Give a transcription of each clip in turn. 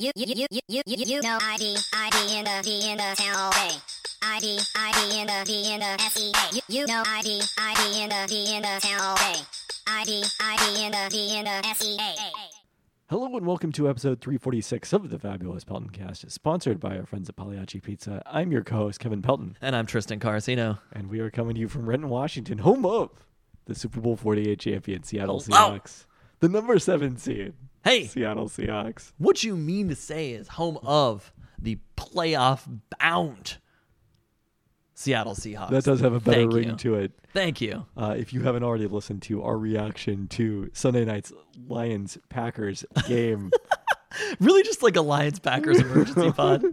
You you you you you you you know ID ID in the D in the town all day. ID ID in the D in the SEA. You you know ID ID in the D in the town all day. ID ID in the D in the SEA. Hello and welcome to episode 346 of the Fabulous Pelton Cast, sponsored by our friends at Pagliacci Pizza. I'm your co-host Kevin Pelton, And I'm Tristan Carcino. and we are coming to you from Renton, Washington, home of the Super Bowl 48 champion Seattle Oh. Seahawks, the number seven seed Hey, Seattle Seahawks. what you mean to say is home of the playoff bound Seattle Seahawks. That does have a better Thank ring you. to it. Thank you. Uh, if you haven't already listened to our reaction to Sunday night's Lions Packers game, Really just like a Lions Packers emergency pod.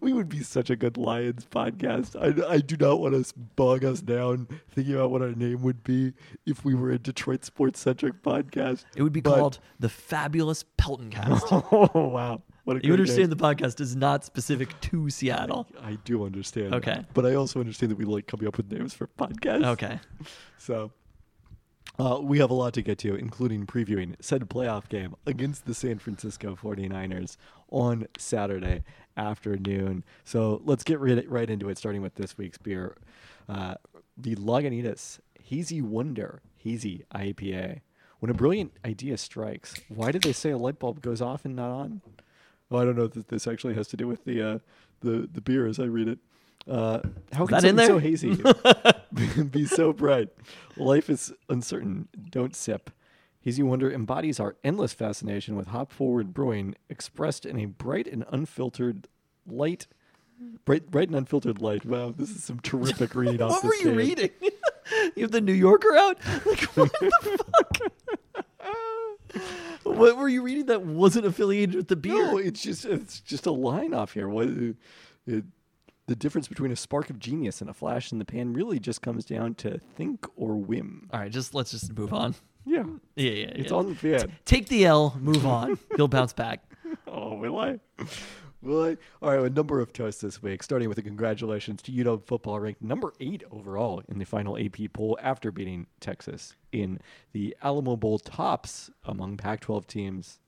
we would be such a good Lions podcast. I, I do not want to bog us down thinking about what our name would be if we were a Detroit sports centric podcast. It would be But- called the Fabulous Pelton Cast. Oh wow! What a You understand name. the podcast is not specific to Seattle. I do understand. Okay. that. but I also understand that we like coming up with names for podcasts. Okay. So uh, we have a lot to get to, including previewing said playoff game against the San Francisco 49ers on Saturday afternoon. So let's get right, right into it, starting with this week's beer. Uh, the Lagunitas Hazy Wonder Hazy IPA. When a brilliant idea strikes, why did they say a light bulb goes off and not on? Oh, I don't know that this actually has to do with the uh, the the beer as I read it. Uh, how can something so hazy be so bright? Life is uncertain. Don't sip. Hazy Wonder embodies our endless fascination with hop forward brewing, expressed in a bright and unfiltered light. Bright, bright and unfiltered light. Wow, this is some terrific reading off What were you reading? you have the New Yorker out? Like, what the fuck? what were you reading that wasn't affiliated with the beer? No, it's just it's just a line off here. What it, the difference between a spark of genius and a flash in the pan really just comes down to think or whim. All right, just let's just move on. Yeah, Yeah, yeah, it's yeah. on the fan. Take the L, move on. He'll bounce back. Oh, will I? Will I? All right, a number of toasts this week, starting with a congratulations to UW football, ranked number eight overall in the final AP poll after beating Texas in the Alamo Bowl tops among Pac-12 teams,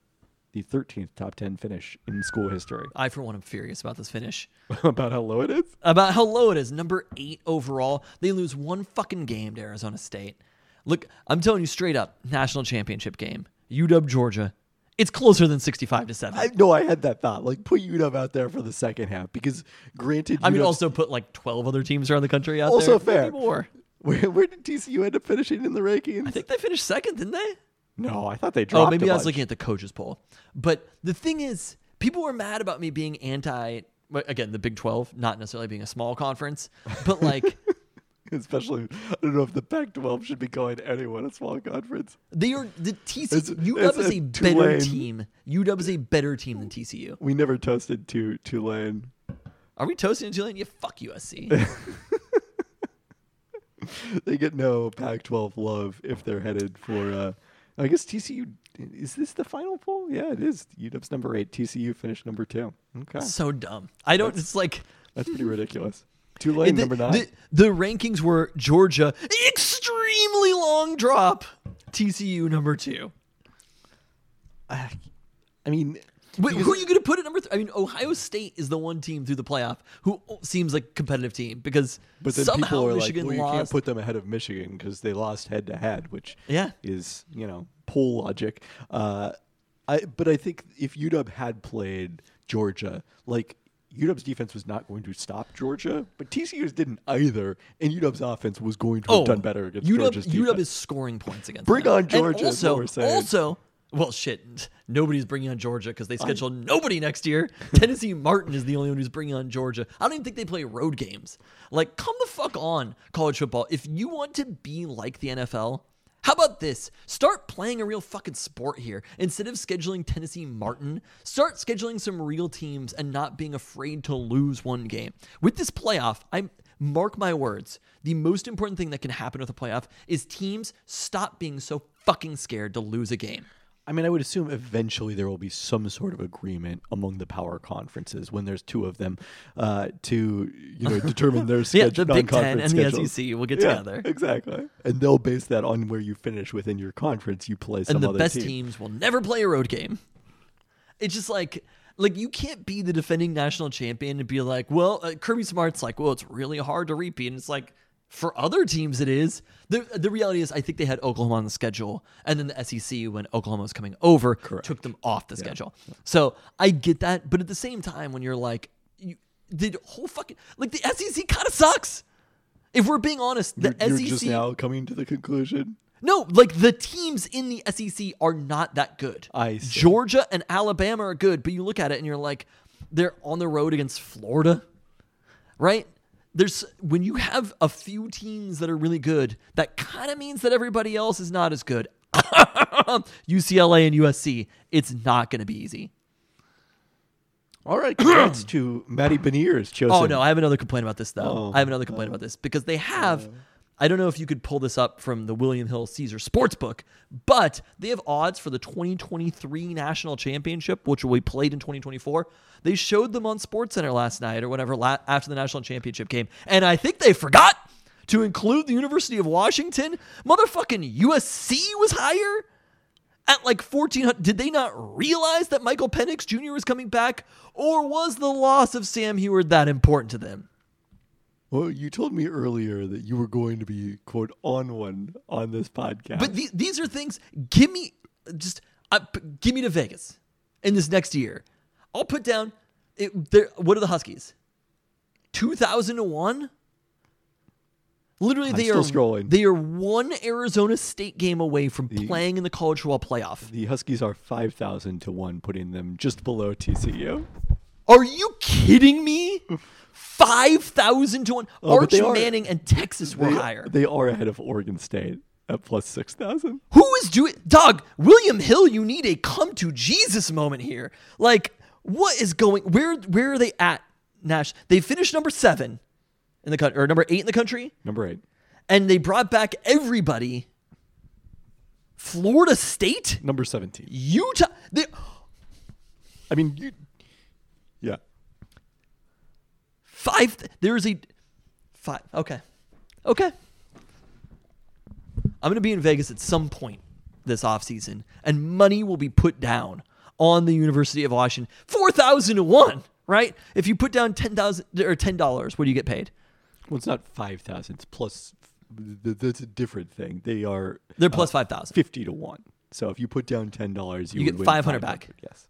the 13th top 10 finish in school history. I, for one, am furious about this finish. About how low it is? About how low it is. Number eight overall. They lose one fucking game to Arizona State. Look, I'm telling you straight up, national championship game. UW Georgia. It's closer than 65 to 7. I no, I had that thought. Like put UW out there for the second half because granted, I mean, UW's also put like 12 other teams around the country out Also there. fair. Maybe more. where, where did TCU end up finishing in the rankings? I think they finished second, didn't they? No, I thought they dropped. Oh, maybe I was looking at the coaches poll. But the thing is, people were mad about me being anti. Again, the Big Twelve, not necessarily being a small conference, but like Especially, I don't know if the Pac-12 should be going anyone a small conference. they are the TCU. UW is a a better team. UW is a better team than TCU. We never toasted to Tulane. Are we toasting Tulane? Yeah, fuck USC. They get no Pac-12 love if they're headed for. Uh, I guess TCU is this the final poll? Yeah, it is. UW's number eight. TCU finished number two. Okay, so dumb. I don't. It's like that's pretty ridiculous. Tulane the, number nine. The, the rankings were Georgia extremely long drop. TCU number two. I, I mean, Wait, who are you going to put at number three? I mean, Ohio State is the one team through the playoff who seems like a competitive team because But then somehow people are Michigan like, well, you can't put them ahead of Michigan because they lost head to head, which Yeah. is you know poll logic. Uh, I but I think if UW had played Georgia, like UW's defense was not going to stop Georgia, but TCU's didn't either, and UW's offense was going to have done better against UW, Georgia's defense. UW is scoring points against Bring them. on And Georgia, what Also, also, well, shit, nobody's bringing on Georgia because they scheduled nobody next year. Tennessee Martin is the only one who's bringing on Georgia. I don't even think they play road games. Like, come the fuck on, college football. If you want to be like the NFL, how about this? Start playing a real fucking sport here. Instead of scheduling Tennessee Martin, start scheduling some real teams and not being afraid to lose one game. With this playoff, I mark my words, the most important thing that can happen with a playoff is teams stop being so fucking scared to lose a game. I mean, I would assume eventually there will be some sort of agreement among the power conferences when there's two of them uh, to you know determine their schedule. Yeah, the Big Ten and the. SEC will get Yeah, together. exactly, and they'll base that on where you finish within your conference. You play some and the other best team. teams will never play a road game. It's just like like you can't be the defending national champion and be like, well, uh, Kirby Smart's like, well, it's really hard to repeat, and it's like. For other teams, it is. The, the reality is, I think they had Oklahoma on the schedule, and then the SEC, when Oklahoma was coming over, took them off the schedule. So I get that. But at the same time, when you're like, you, the whole fucking, like the SEC kind of sucks. If we're being honest, the you're, you're SEC. just now coming to the conclusion. No, like the teams in the SEC are not that good. I see. Georgia and Alabama are good, but you look at it and you're like, they're on the road against Florida, right? There's when you have a few teams that are really good, that kind of means that everybody else is not as good. UCLA and USC, it's not going to be easy. All right, congrats to Matty Beniers chosen. Oh no, I have another complaint about this though. Oh. I have another complaint about this because they have. I don't know if you could pull this up from the William Hill Caesar Sportsbook, but they have odds for the 2023 national championship, which will be played in 2024. They showed them on SportsCenter last night or whatever after the national championship game, and I think they forgot to include the University of Washington. Motherfucking USC was higher at like 1400 did they not realize that michael penix jr was coming back or was the loss of sam Huard that important to them Well, you told me earlier that you were going to be quote on one on this podcast. but the, these are things give me just uh, give me to vegas in this next year i'll put down it, what are the huskies 2001 literally I'm they still are scrolling. they are one arizona state game away from playing in the college football playoff the Huskies are five thousand to one, putting them just below TCU. Are you kidding me? Five thousand to one. Oh, but they Archie are- Manning and Texas were They, higher. they are ahead of Oregon State at plus six thousand. Who is doing? Dog William Hill. You need a come to Jesus moment here. Like, what is going? Where where are they at? Nash. They finished number seven in the country, or number eight in the country, Number eight. and they brought back everybody. Florida State, Number seventeen. Utah. They, I mean, you. Yeah. Five. There's a five. Okay. Okay. I'm going to be in Vegas at some point this offseason, and money will be put down on the University of Washington. 4,000 to 1, right? If you put down 10,000 or $10, what do you get paid? Well, it's not five thousand. It's plus. That's a different thing. They are. They're plus uh, 5,000. Fifty to one. So if you put down ten dollars, you, You would get win 500 back. Yes.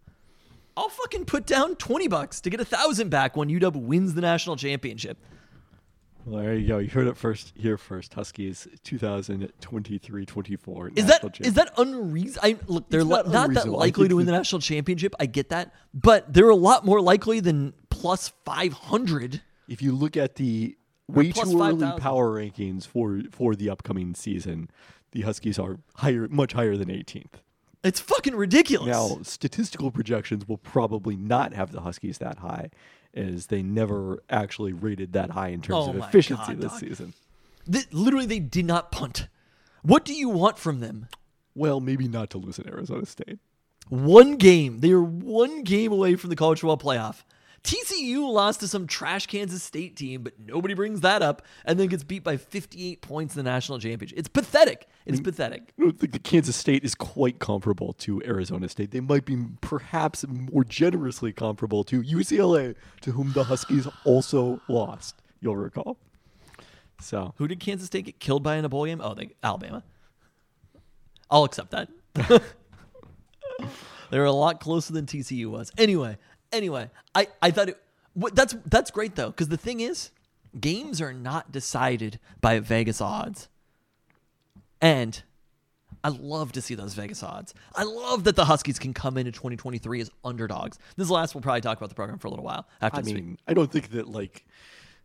I'll fucking put down 20 bucks to get a 1,000 back when UW wins the national championship. Well, there you go. You heard it first here first. Huskies 2023-24 Is that is that unreasonable? Look, they're li- not not, that likely to win the national championship. I get that, but they're a lot more likely than plus 500. if you look at the way too early 5,000. power rankings for for the upcoming season, the Huskies are higher, much higher than 18th. It's fucking ridiculous. Now, statistical projections will probably not have the Huskies that high, as they never actually rated that high in terms Oh of efficiency God, this dog. season. Th- literally, they did not punt. What do you want from them? Well, maybe not to lose at Arizona State. One game. They are one game away from the college football playoff. TCU lost to some trash Kansas State team, but nobody brings that up, and then gets beat by 58 points in the national championship. It's pathetic. It's mm. pathetic. I don't think the Kansas State is quite comparable to Arizona State. They might be perhaps more generously comparable to UCLA, to whom the Huskies also lost. You'll recall. So Who did Kansas State get killed by in a bowl game? Oh, they, Alabama. I'll accept that. they were a lot closer than TCU was. Anyway, anyway, I, I thought it. What, that's that's great though, because the thing is, games are not decided by Vegas odds, and I love to see those Vegas odds. I love that the Huskies can come into 2023 as underdogs. This last we'll probably talk about the program for a little while after I this week. mean, I don't think that like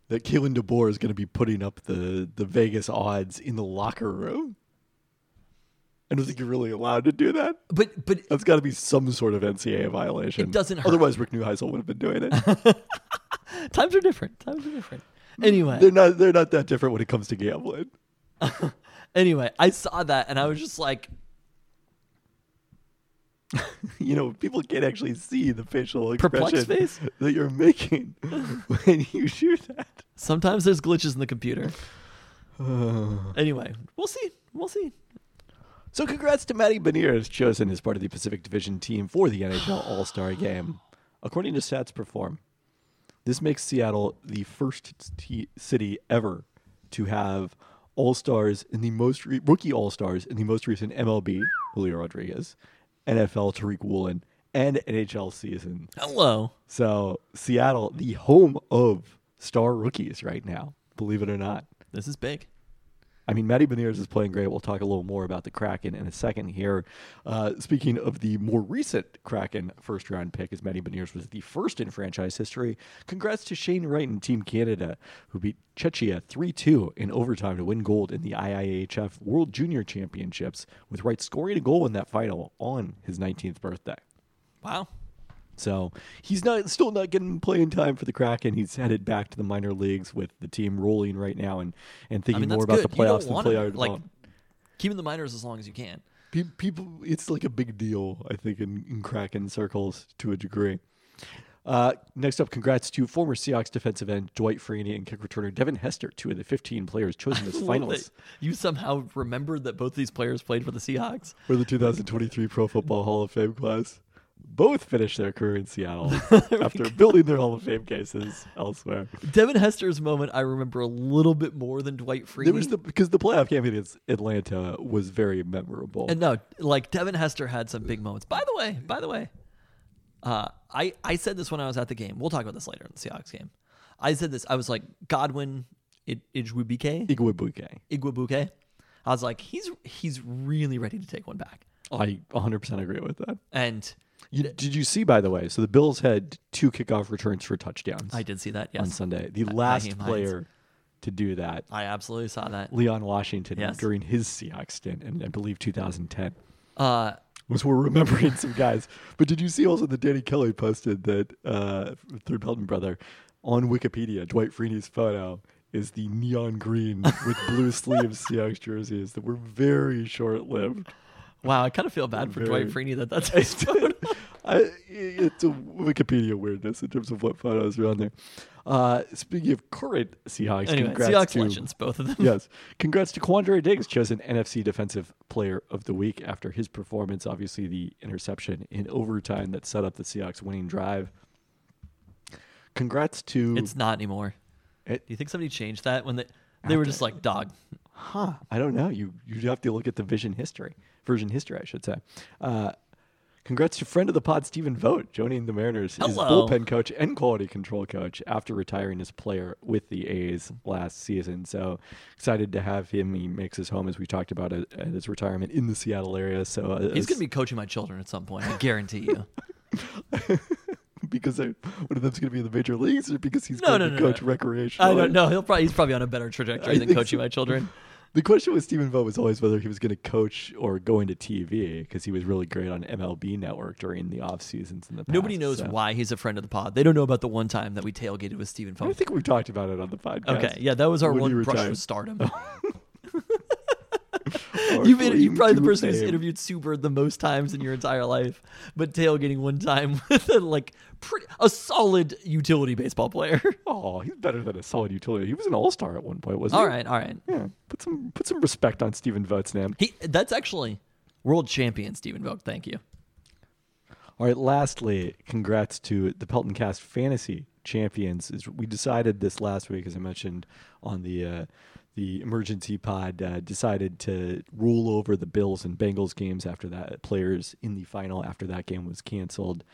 that Kalen DeBoer is going to be putting up the the Vegas odds in the locker room. I don't think you're really allowed to do that. But but That's got to be some sort of NCAA violation. It doesn't hurt. Otherwise, Rick Neuheisel would have been doing it. times are different. Times are different. Anyway, they're not. They're not that different when it comes to gambling. anyway, I saw that and I was just like, you know, people can't actually see the facial Perplexed expression face? that you're making when you do that. sometimes there's glitches in the computer. anyway, we'll see. We'll see. So, congrats to Matty Beniers, chosen as part of the Pacific Division team for the NHL All Star Game. according to Stats Perform, this makes Seattle the first t- city ever to have all stars in the most re- rookie all stars in the most recent MLB, Julio Rodriguez, NFL, Tariq Woolen, and NHL season. Hello. So Seattle, the home of star rookies right now, believe it or not. This is big. I mean, Matty Beniers is playing great. We'll talk a little more about the Kraken in a second here. Uh, speaking of the more recent Kraken first round pick, as Matty Beniers was the first in franchise history. Congrats to Shane Wright and Team Canada, who beat Czechia 3 2 in overtime to win gold in the IIHF World Junior Championships, with Wright scoring a goal in that final on his 19th birthday. Wow. So he's not still not getting playing time for the Kraken. He's headed back to the minor leagues with the team rolling right now and, and I thinking mean, more about good. the You don't playoffs than want player him, like development. keeping the minors as long as you can. People it's like a big deal i think in, in kraken circles to a degree uh, next up congrats to former seahawks defensive end dwight freeney and kick returner devin hester two of the 15 players chosen as finalists You somehow remembered that both these players played for the Seahawks. for the 2023 pro football hall of fame class both finished their career in seattle after building their hall of fame cases elsewhere Devin Hester's moment I remember a little bit more than Dwight Freeney. there was the because the playoff game against atlanta was very memorable and no, like Devin Hester had some big moments. By the way, by the way, uh, I I said this when I was at the game. We'll talk about this later in the Seahawks game. I said this. I was like Godwin I- Ijwibuke, Igwebuike. Igwebuike. I was like, he's he's really ready to take one back. i 100% agree with that And You, did you see, by the way? So the Bills had two kickoff returns for touchdowns I did see that. Yes. On Sunday. The Nyheim last Hines. player to do that, I absolutely saw that. Leon Washington, Yes. during his Seahawks stint and I believe, 2010. Uh, Was we're remembering some guys. But did you see also that Danny Kelly posted that uh, Third Pelton brother on Wikipedia, Dwight Freeney's photo is the neon green with blue sleeves Seahawks jerseys that were very short lived. Wow, I kind of feel bad for Dwight Freeney that that's his photo. I, it's a Wikipedia weirdness in terms of what photos are on there. Uh, speaking of current Seahawks, Anyway, congrats Seahawks to, legends, both of them. yes, congrats to Quandre Diggs, chosen NFC Defensive Player of the Week after his performance. Obviously, the interception in overtime that set up the Seahawks winning drive. Congrats to It's not anymore. It- Do you think somebody changed that when they they were just like dog? Huh. I don't know. You you have to look at the vision history, version history, I should say. Uh, congrats to friend of the pod, Stephen Vogt, joining the Mariners, Hello. bullpen coach and quality control coach after retiring as player with the A's last season. So excited to have him. He makes his home, as we talked about, at, at his retirement in the Seattle area. So uh, He's going to be coaching my children at some point. I guarantee you. because I, one of them's going to be in the major leagues, or because he's No, going no, to no, coach no. recreational. I don't know. He'll probably he's probably on a better trajectory I than coaching so. my children. The question with Stephen Vogt was always whether he was going to coach or go into TV because he was really great on MLB Network during the off seasons in the past. Nobody knows so- why he's a friend of the pod. They don't know about the one time that we tailgated with Stephen Vogt. I think we talked about it on the podcast. Okay, yeah, that was our When one brush with stardom. You've been, you're probably the person who's interviewed Bird the most times in your entire life, but tailgating one time with a, like pretty, a solid utility baseball player. Oh, he's better than a solid utility. He was an all star at one point, wasn't all he? All right, all right. Yeah. Put some put some respect on Stephen Vogt's name. He that's actually world champion Stephen Vogt. Thank you. All right. Lastly, congrats to the Pelton Cast Fantasy Champions. Is we decided this last week, as I mentioned on the uh, the emergency pod, uh, decided to rule over the Bills and Bengals games after that players in the final after that game was canceled.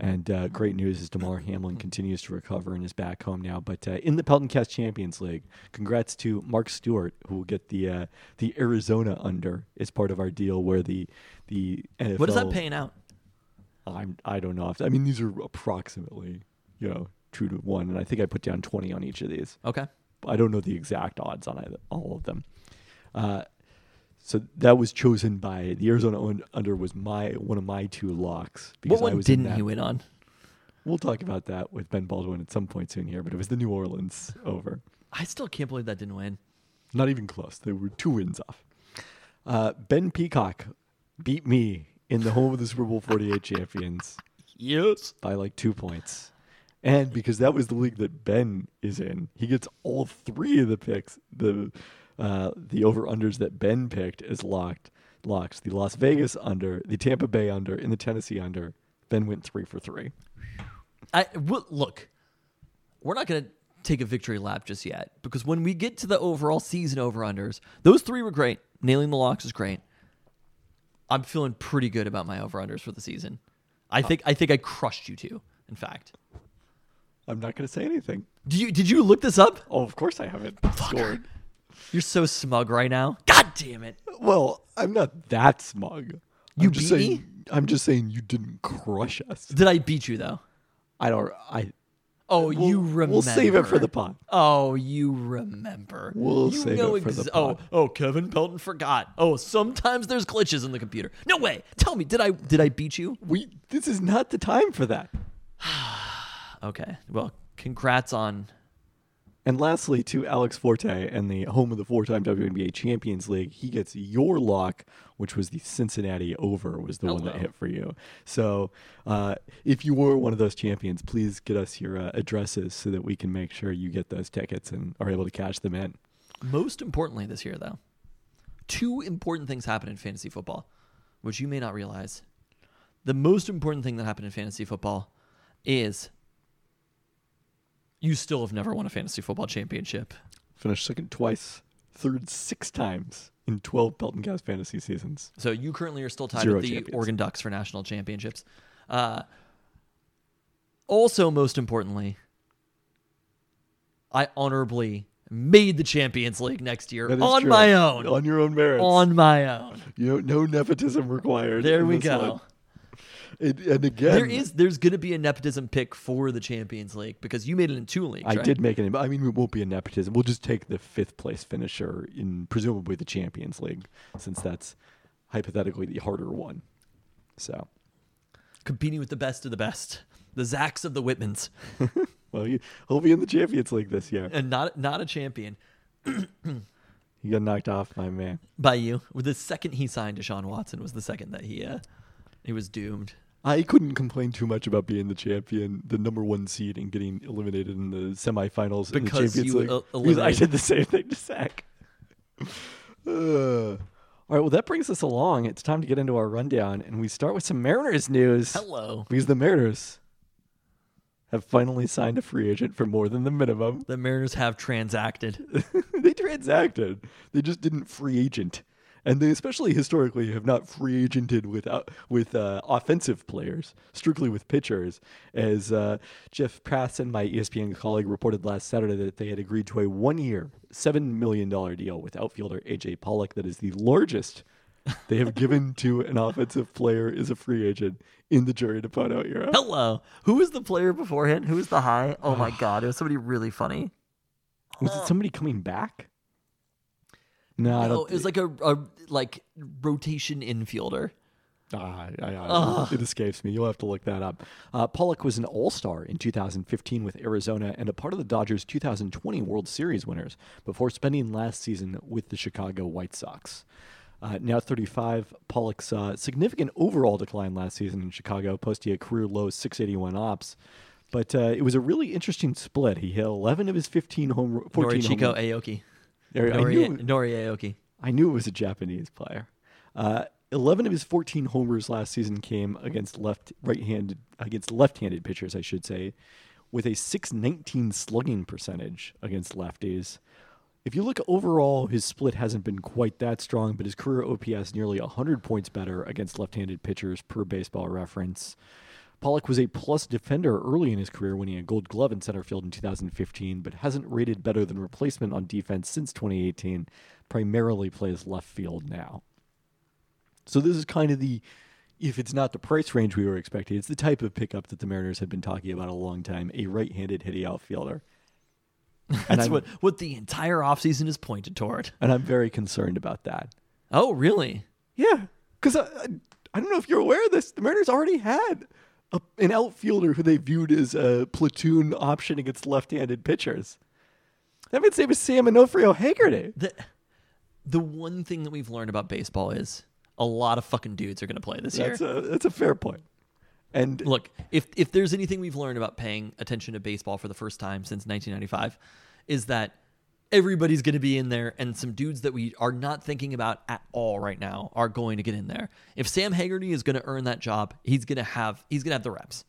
And uh, great news is Damar Hamlin continues to recover and is back home now. But uh, in the Pelton Cast Champions League, congrats to Mark Stewart, who will get the uh, the Arizona under as part of our deal, where the the NFL What is that paying out? I'm I don't know if I mean these are approximately you know two to one, and I think I put down twenty on each of these. Okay. I don't know the exact odds on either, all of them. Uh, so that was chosen by the Arizona under was my one of my two locks because What I was didn't he win on? We'll talk about that with Ben Baldwin at some point soon here, but it was the New Orleans over. I still can't believe that didn't win. Not even close. They were two wins off. Uh, ben Peacock beat me in the home of the Super Bowl 48 champions. Yes. by like two points. And because that was the league that Ben is in, he gets all three of the picks, the uh, the over unders that Ben picked as locked locks. The Las Vegas under, the Tampa Bay under, and the Tennessee under. Ben went three for three. I w- look. We're not going to take a victory lap just yet because when we get to the overall season over unders, those three were great. Nailing the locks is great. I'm feeling pretty good about my over unders for the season. I think I think I crushed you two. In fact, I'm not going to say anything. do you did you look this up? Oh, of course I haven't scored. You're so smug right now. God damn it! Well, I'm not that smug. You I'm just beat me? I'm just saying you didn't crush us. Did I beat you though? I don't. I. Oh, We'll, you remember. We'll save it for the pod. Oh, you remember. We'll you save know it for the Oh, oh, Kevin Pelton forgot. Oh, sometimes there's glitches in the computer. No way. Tell me, did I did I beat you? We. This is not the time for that. Okay. Well, congrats on And lastly, to Alex Forte and the home of the four-time WNBA Champions League, he gets your lock, which was the Cincinnati over, was the one that hit for you. So, uh, if you were one of those champions, please get us your uh, addresses so that we can make sure you get those tickets and are able to cash them in. most importantly this year though. Two important things happen in fantasy football, which you may not realize. The most important thing that happened in fantasy football is you still have never won a fantasy football championship. Finished second twice, third six times in 12 Pelton Cast fantasy seasons. So you currently are still tied Zero with the champions. Oregon Ducks for national championships. Uh, also, most importantly, I honorably made the Champions League next year That is on true. my own. On your own merits. On my own. you know, no nepotism required. There in we this go. one. It, and again, There is there's going to be a nepotism pick for the Champions League because you made it in two leagues. I right? did make it. In. I mean, it won't be a nepotism. We'll just take the fifth place finisher in presumably the Champions League, since that's hypothetically the harder one. So, competing with the best of the best, the Zacks of the Whitmans, well, you, he'll be in the Champions League this year. and not not a champion He got knocked off by man. by you. The second he signed Deshaun Watson was the second that he uh, he was doomed. I couldn't complain too much about being the champion, the number one seed, and getting eliminated in the semifinals in the Because Champions you League. el- Because I eliminated- did the same thing to Zach. Uh, all right, well, that brings us along. It's time to get into our rundown, and we start with some Mariners news. Hello. Because the Mariners have finally signed a free agent for more than the minimum. The Mariners have transacted. they transacted. They just didn't free agent. And they especially historically have not free agented with uh, with uh, offensive players, strictly with pitchers. As uh, Jeff Passan, my ESPN colleague, reported last Saturday that they had agreed to a one-year, seven million dollar deal with outfielder AJ Pollock. That is the largest they have given to an offensive player as a free agent in the Jerry Dipoto era. Hello. Who was the player beforehand? Who was the high? Oh my god, it was somebody really funny. Was it somebody coming back? No, No, it was like a, a like rotation infielder. Ah, I, I, it escapes me. You'll have to look that up. Uh, Pollock was an All Star in 2015 with Arizona and a part of the Dodgers' 2020 World Series winners before spending last season with the Chicago White Sox. Uh, now 35, Pollock saw significant overall decline last season in Chicago, posting a career low 681 ops. But uh, it was a really interesting split. He hit 11 of his 15 home, 14 Norichika home, Aoki. I Nori, knew- Nori Aoki. I knew it was a Japanese player. Uh, Eleven of his 14 homers last season came against left, right-handed, against left-handed pitchers, I should say, with a 619 slugging percentage against lefties. If you look overall, his split hasn't been quite that strong, but his career OPS nearly 100 points better against left-handed pitchers per Baseball Reference. Pollock was a plus defender early in his career, winning a Gold Glove in center field in 2015, but hasn't rated better than replacement on defense since 2018. Primarily plays left field now. So this is kind of the, if it's not the price range we were expecting, it's the type of pickup that the Mariners have been talking about a long time. A right-handed hitting outfielder, That's what what the entire offseason is pointed toward. and I'm very concerned about that. Oh, really? Yeah, because I, I, I don't know if you're aware of this. The Mariners already had a, an outfielder who they viewed as a platoon option against left-handed pitchers. That means name is Sam Onofrio Haggerty. The the one thing that we've learned about baseball is a lot of fucking dudes are going to play this year. That's a that's a fair point. And Look, if if there's anything we've learned about paying attention to baseball for the first time since 1995, is that everybody's going to be in there, and some dudes that we are not thinking about at all right now are going to get in there. If Sam Haggerty is going to earn that job, he's going to have he's going to have the reps.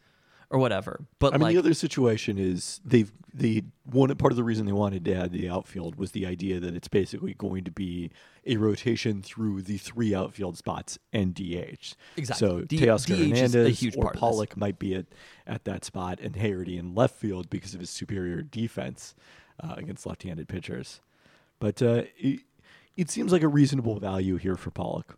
or whatever. But I mean, like, the other situation is they've they one part of the reason they wanted to add the outfield was the idea that it's basically going to be a rotation through the three outfield spots and DH. Exactly. So D- Teoscar DH Hernandez huge or. Pollock might be at, at that spot, and Haggerty in left field because of his superior defense uh, against left-handed pitchers. But uh, it, it seems like a reasonable value here for Pollock.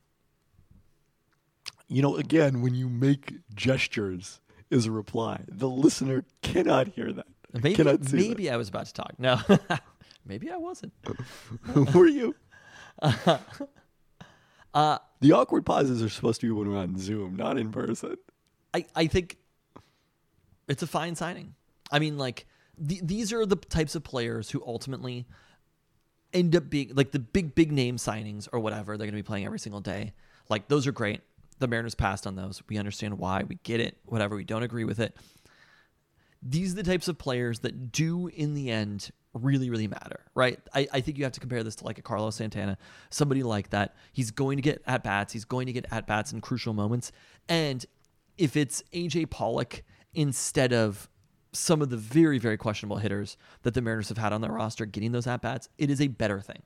You know, again, when you make gestures is a reply, the listener cannot hear that. maybe cannot see maybe I was about to talk. No, maybe I wasn't. that. Were you? Uh, the awkward pauses are supposed to be when we're on Zoom, not in person. I, I think it's a fine signing. I mean, like th- these are the types of players who ultimately end up being like the big big name signings or whatever. They're going to be playing every single day. Like those are great. The Mariners passed on those. We understand why. We get it. Whatever. We don't agree with it. These are the types of players that do in the end really, really matter, right? I, I think you have to compare this to like a Carlos Santana, somebody like that. He's going to get at bats. He's going to get at bats in crucial moments. And if it's AJ Pollock instead of some of the very, very questionable hitters that the Mariners have had on their roster getting those at bats, it is a better thing.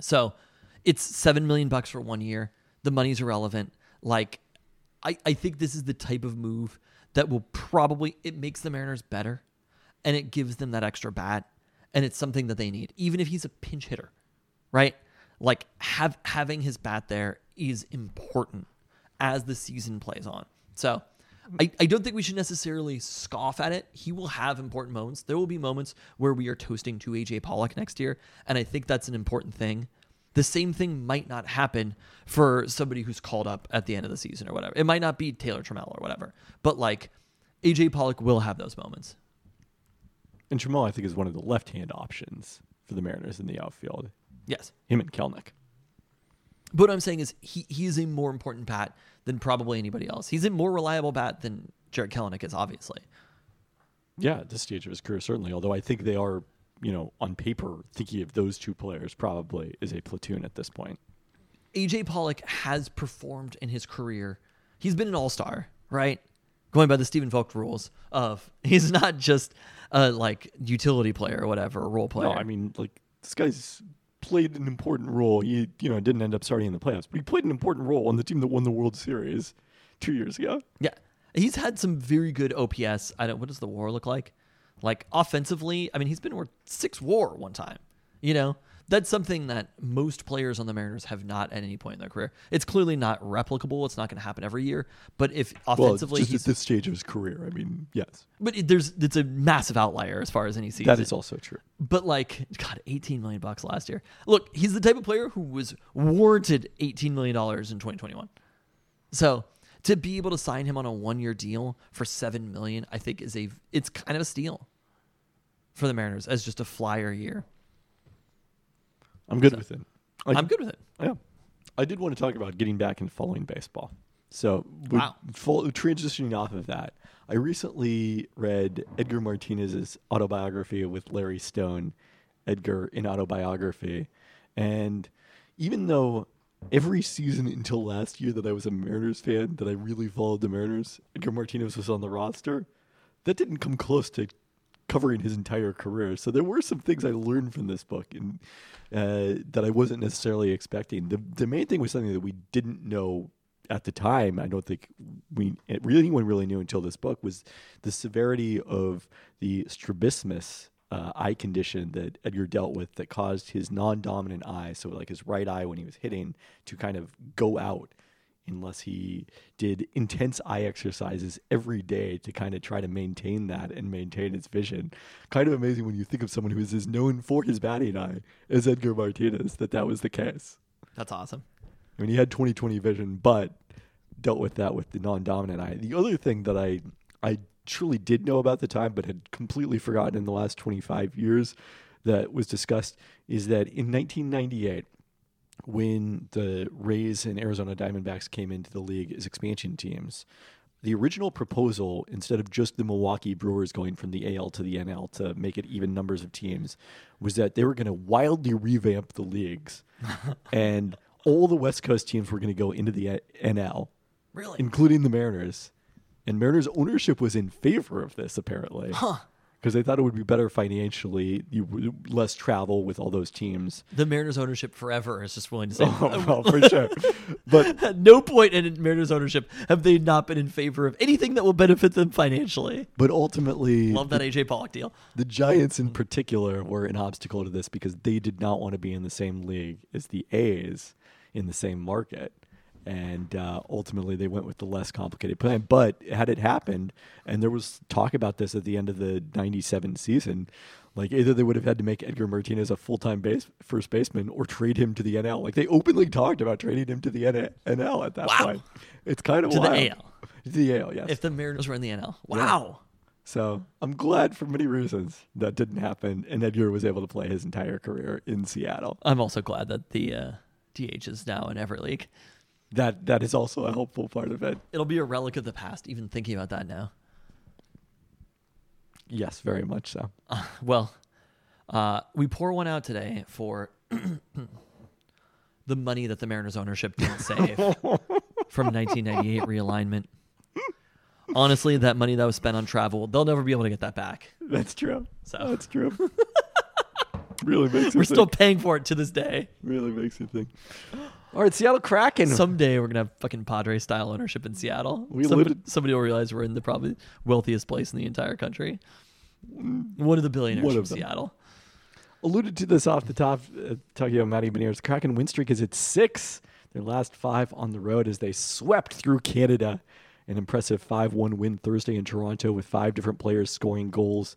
So it's seven million bucks for one year. The money's irrelevant. Like, I, I think this is the type of move that will probably it makes the Mariners better and it gives them that extra bat. And it's something that they need, even if he's a pinch hitter, right? Like have having his bat there is important as the season plays on. So I, I don't think we should necessarily scoff at it. He will have important moments. There will be moments where we are toasting to AJ Pollock next year, and I think that's an important thing. The same thing might not happen for somebody who's called up at the end of the season or whatever. It might not be Taylor Trammell or whatever, but like AJ Pollock will have those moments. And Trammell, I think, is one of the left-hand options for the Mariners in the outfield. Yes. Him and Kelenic. But what I'm saying is he, he is a more important bat than probably anybody else. He's a more reliable bat than Jarred Kelenic is, obviously. Yeah, at this stage of his career, certainly. Although I think they are, you know, on paper, thinking of those two players probably is a platoon at this point. AJ Pollock has performed in his career. He's been an all star, right? Going by the Stephen Vogt rules of he's not just a like utility player or whatever, a role player. No, I mean, like this guy's played an important role. He, you know, didn't end up starting in the playoffs, but he played an important role on the team that won the World Series two years ago. yeah, he's had some very good OPS. I don't. What does the WAR look like? Like offensively, I mean, he's been worth six WAR one time. You know, that's something that most players on the Mariners have not at any point in their career. It's clearly not replicable. It's not going to happen every year. But if Well, offensively, just he's at this stage of his career, I mean, yes, but it, there's it's a massive outlier as far as any season. that is also true. But like, God, 18 million bucks last year. Look, he's the type of player who was warranted 18 million dollars in 2021. So to be able to sign him on a one-year deal for seven million, I think is a it's kind of a steal for the Mariners as just a flyer year. I'm good with it. I, I'm good with it. Yeah. I did want to talk about getting back and following baseball. So, Wow. full, transitioning off of that, I recently read Edgar Martinez's autobiography with Larry Stone, Edgar in autobiography. And even though every season until last year that I was a Mariners fan, that I really followed the Mariners, Edgar Martinez was on the roster, that didn't come close to covering his entire career. So there were some things I learned from this book and uh, that I wasn't necessarily expecting. The the main thing was something that we didn't know at the time. I don't think we really anyone really knew until this book was the severity of the strabismus. Uh, eye condition that Edgar dealt with that caused his non-dominant eye, so like his right eye when he was hitting, to kind of go out unless he did intense eye exercises every day to kind of try to maintain that and maintain his vision. Kind of amazing when you think of someone who is as known for his batting eye as Edgar Martinez that that was the case. That's awesome. I mean, he had 20/20 vision, but dealt with that with the non-dominant eye. The other thing that I I truly did know about the time, but had completely forgotten in the last 25 years, that was discussed is that in 1998 when the Rays and Arizona Diamondbacks came into the league as expansion teams, the original proposal, instead of just the Milwaukee Brewers going from the AL to the NL to make it even numbers of teams, was that they were going to wildly revamp the leagues, and all the West Coast teams were going to go into the uh, NL, Really? including the Mariners, and Mariners ownership was in favor of this apparently. Huh. Because they thought it would be better financially, you less travel with all those teams. The Mariners ownership forever is just willing to say. Oh, well, for sure. But At no point in Mariners ownership have they not been in favor of anything that will benefit them financially. but ultimately, Love that AJ Pollock deal. The Giants in particular were an obstacle to this because they did not want to be in the same league as the A's in the same market. And uh, ultimately, they went with the less complicated plan. But had it happened, and there was talk about this at the end of the 97 season, like either they would have had to make Edgar Martinez a full time base, first baseman or trade him to the NL. Like they openly talked about trading him to the NL at that Wow. point. It's kind of To the wild. AL. To the AL, yes. If the Mariners were in the NL. Wow. So I'm glad for many reasons that didn't happen, and Edgar was able to play his entire career in Seattle. I'm also glad that the uh, DH is now in every league. That that is also a helpful part of it. It'll be a relic of the past, even thinking about that now. Yes, very much so. Well, uh, we pour one out today for the money that the Mariners ownership didn't save from 1998 realignment. Honestly, that money that was spent on travel, they'll never be able to get that back. That's true. So. That's true. really makes We're think. still paying for it to this day. really makes you think. All right, Seattle Kraken. Someday we're gonna have fucking Padre style ownership in Seattle. We somebody, alluded- somebody will realize we're in the probably wealthiest place in the entire country. One of the billionaires One from of them. Seattle. alluded to this off the top, uh, talking about Matty Beniers. Kraken win streak is at six. Their last five on the road as they swept through Canada. An impressive 5 1 win Thursday in Toronto with five different players scoring goals.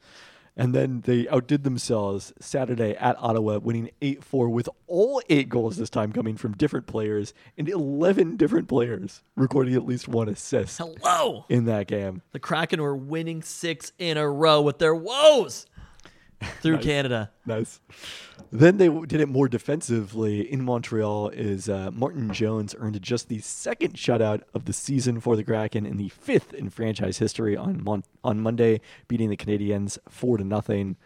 And then they outdid themselves Saturday at Ottawa, winning 8 4 with all eight goals this time coming from different players and 11 different players recording at least one assist Hello. in that game. The Kraken were winning six in a row with their woes through Canada. Nice. Then they did it more defensively in Montreal. Is uh, Martin Jones earned just the second shutout of the season for the Kraken and the fifth in franchise history on Mon- on Monday, beating the Canadiens four to nothing.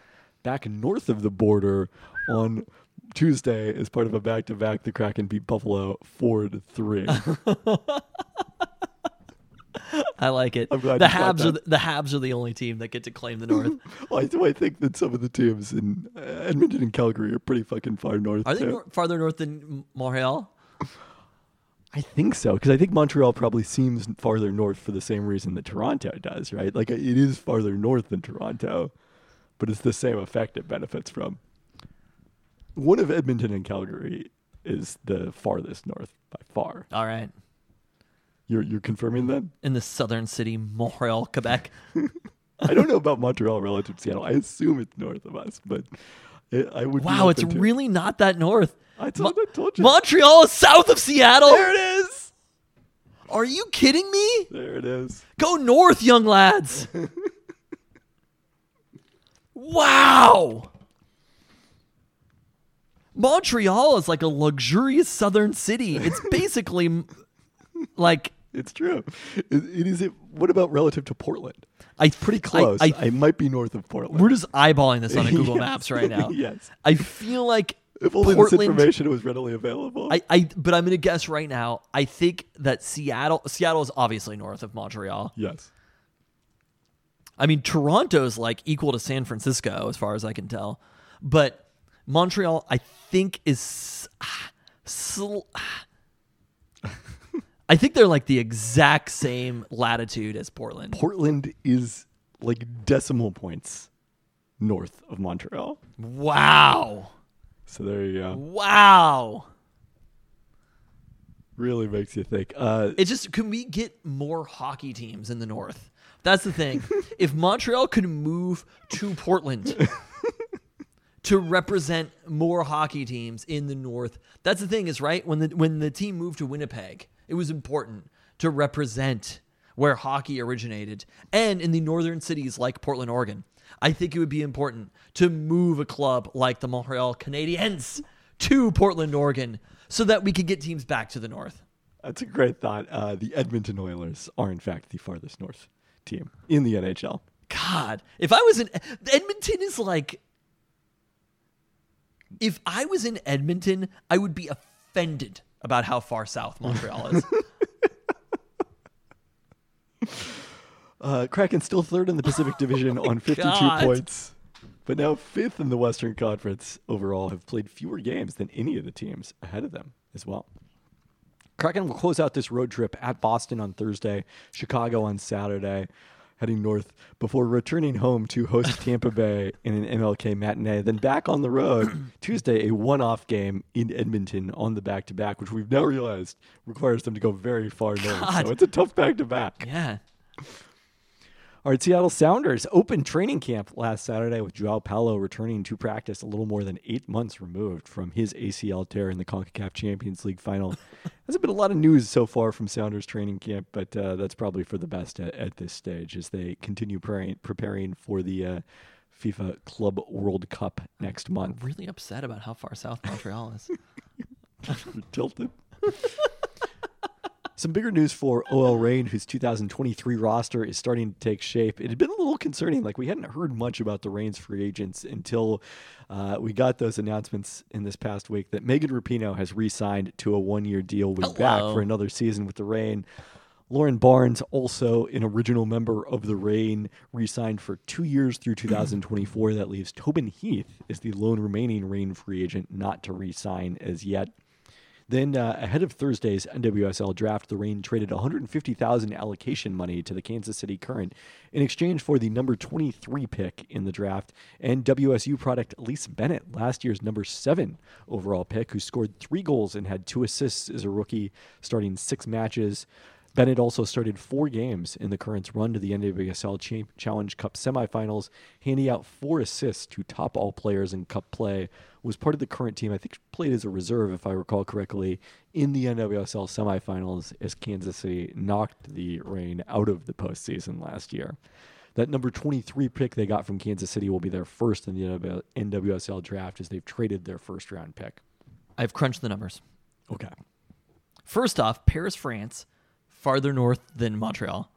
Back north of the border on Tuesday, as part of a back to back, the Kraken beat Buffalo four to three. I like it. I'm glad the Habs are the, the Habs are the only team that get to claim the North. well, I do. I think that some of the teams in uh, Edmonton and Calgary are pretty fucking far north. Are they nor- farther north than Montreal? I think so because I think Montreal probably seems farther north for the same reason that Toronto does, right? Like it is farther north than Toronto, but it's the same effect it benefits from. One of Edmonton and Calgary is the farthest north by far. All right. You're you're confirming that? In the southern city, Montreal, Quebec. I don't know about Montreal relative to Seattle. I assume it's north of us, but it, I would. be Wow, it's to- really not that north. I told, I told you. Montreal is south of Seattle. there it is. Are you kidding me? There it is. Go north, young lads. wow. Montreal is like a luxurious southern city. It's basically like It's true. It, it is. It, what about relative to Portland? I Pretty close. I, I, I, might be north of Portland. we're just eyeballing this on a Google Yes. Maps right now. Yes. I feel like If only Portland. this information was readily available. I, I, but I'm gonna guess right now. I think that Seattle, Seattle is obviously north of Montreal. yes. I mean, Toronto's like equal to San Francisco as far as I can tell, but Montreal, I think, is. ah, sl- ah. I think they're like the exact same latitude as Portland. Portland is like decimal points north of Montreal. Wow. So there you go. Wow. Really makes you think. Uh, It just can we get more hockey teams in the north? That's the thing. if Montreal could move to Portland to represent more hockey teams in the north, that's the thing is right when the when the team moved to Winnipeg, it was important to represent where hockey originated and in the northern cities like Portland, Oregon. I think it would be important to move a club like the Montreal Canadiens to Portland, Oregon so that we could get teams back to the north. that's a great thought. Uh, the Edmonton Oilers are, in fact, the farthest north team in the NHL. God, if I was in Edmonton, is like, if I was in Edmonton, I would be offended about how far south Montreal is. Uh, Kraken still third in the Pacific Division on 52 God. points, but now fifth in the Western Conference overall. Have played fewer games than any of the teams ahead of them as well. Kraken will close out this road trip at Boston on Thursday, Chicago on Saturday, heading north before returning home to host Tampa Bay in an MLK matinee. Then back on the road Tuesday, a one-off game in Edmonton on the back-to-back, which we've now realized requires them to go very far north. God. So it's a tough back-to-back. Yeah. All right, Seattle Sounders open training camp last Saturday with Joao Paulo returning to practice a little more than eight months removed from his ACL tear in the CONCACAF Champions League final. There's been a lot of news so far from Sounders training camp, but uh, that's probably for the best at, at this stage as they continue preparing, preparing for the uh, FIFA Club World Cup next month. I'm Really upset about how far south Montreal is. tilted. Some bigger news for OL Reign, whose 2023 roster is starting to take shape. It had been a little concerning. Like, we hadn't heard much about the Reign's free agents until uh, we got those announcements in this past week that Megan Rapinoe has re signed to a one year deal with back for another season with the Reign. Lauren Barnes, also an original member of the Reign, re signed for two years through 2024. that leaves Tobin Heath as the lone remaining Reign free agent not to re sign as yet. Then, uh, ahead of Thursday's NWSL draft, the Reign traded 150,000 allocation money to the Kansas City Current in exchange for the number 23 pick in the draft and WSU product Elyse Bennett, last year's number seven overall pick, who scored three goals and had two assists as a rookie, starting six matches. Bennett also started four games in the Current's run to the NWSL Cha- Challenge Cup semifinals, handing out four assists to top all players in Cup play. Was part of the current team. I think played as a reserve, if I recall correctly, in the NWSL semifinals as Kansas City knocked the Reign out of the postseason last year. That number 23 pick they got from Kansas City will be their first in the NWSL draft as they've traded their first round pick. I've crunched the numbers. Okay. First off, Paris, France, farther north than Montreal.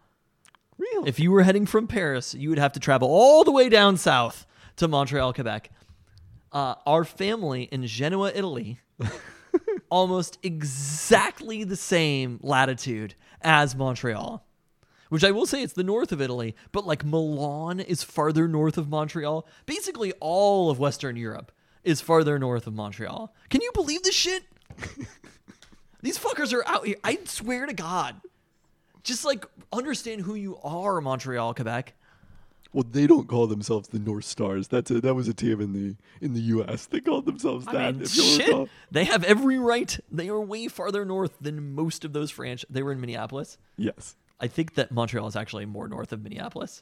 Really? If you were heading from Paris, you would have to travel all the way down south to Montreal, Quebec. Uh, our family in Genoa, Italy, almost exactly the same latitude as Montreal. Which I will say it's the north of Italy, but like Milan is farther north of Montreal. Basically, all of Western Europe is farther north of Montreal. Can you believe this shit? These fuckers are out here. I swear to God. Just like understand who you are, Montreal, Quebec. Well, they don't call themselves the North Stars. That's a, that was a team in the in the U.S. They called themselves that. I mean, if you'll shit. They have every right. They are way farther north than most of those franchises. They were in Minneapolis. Yes. I think that Montreal is actually more north of Minneapolis.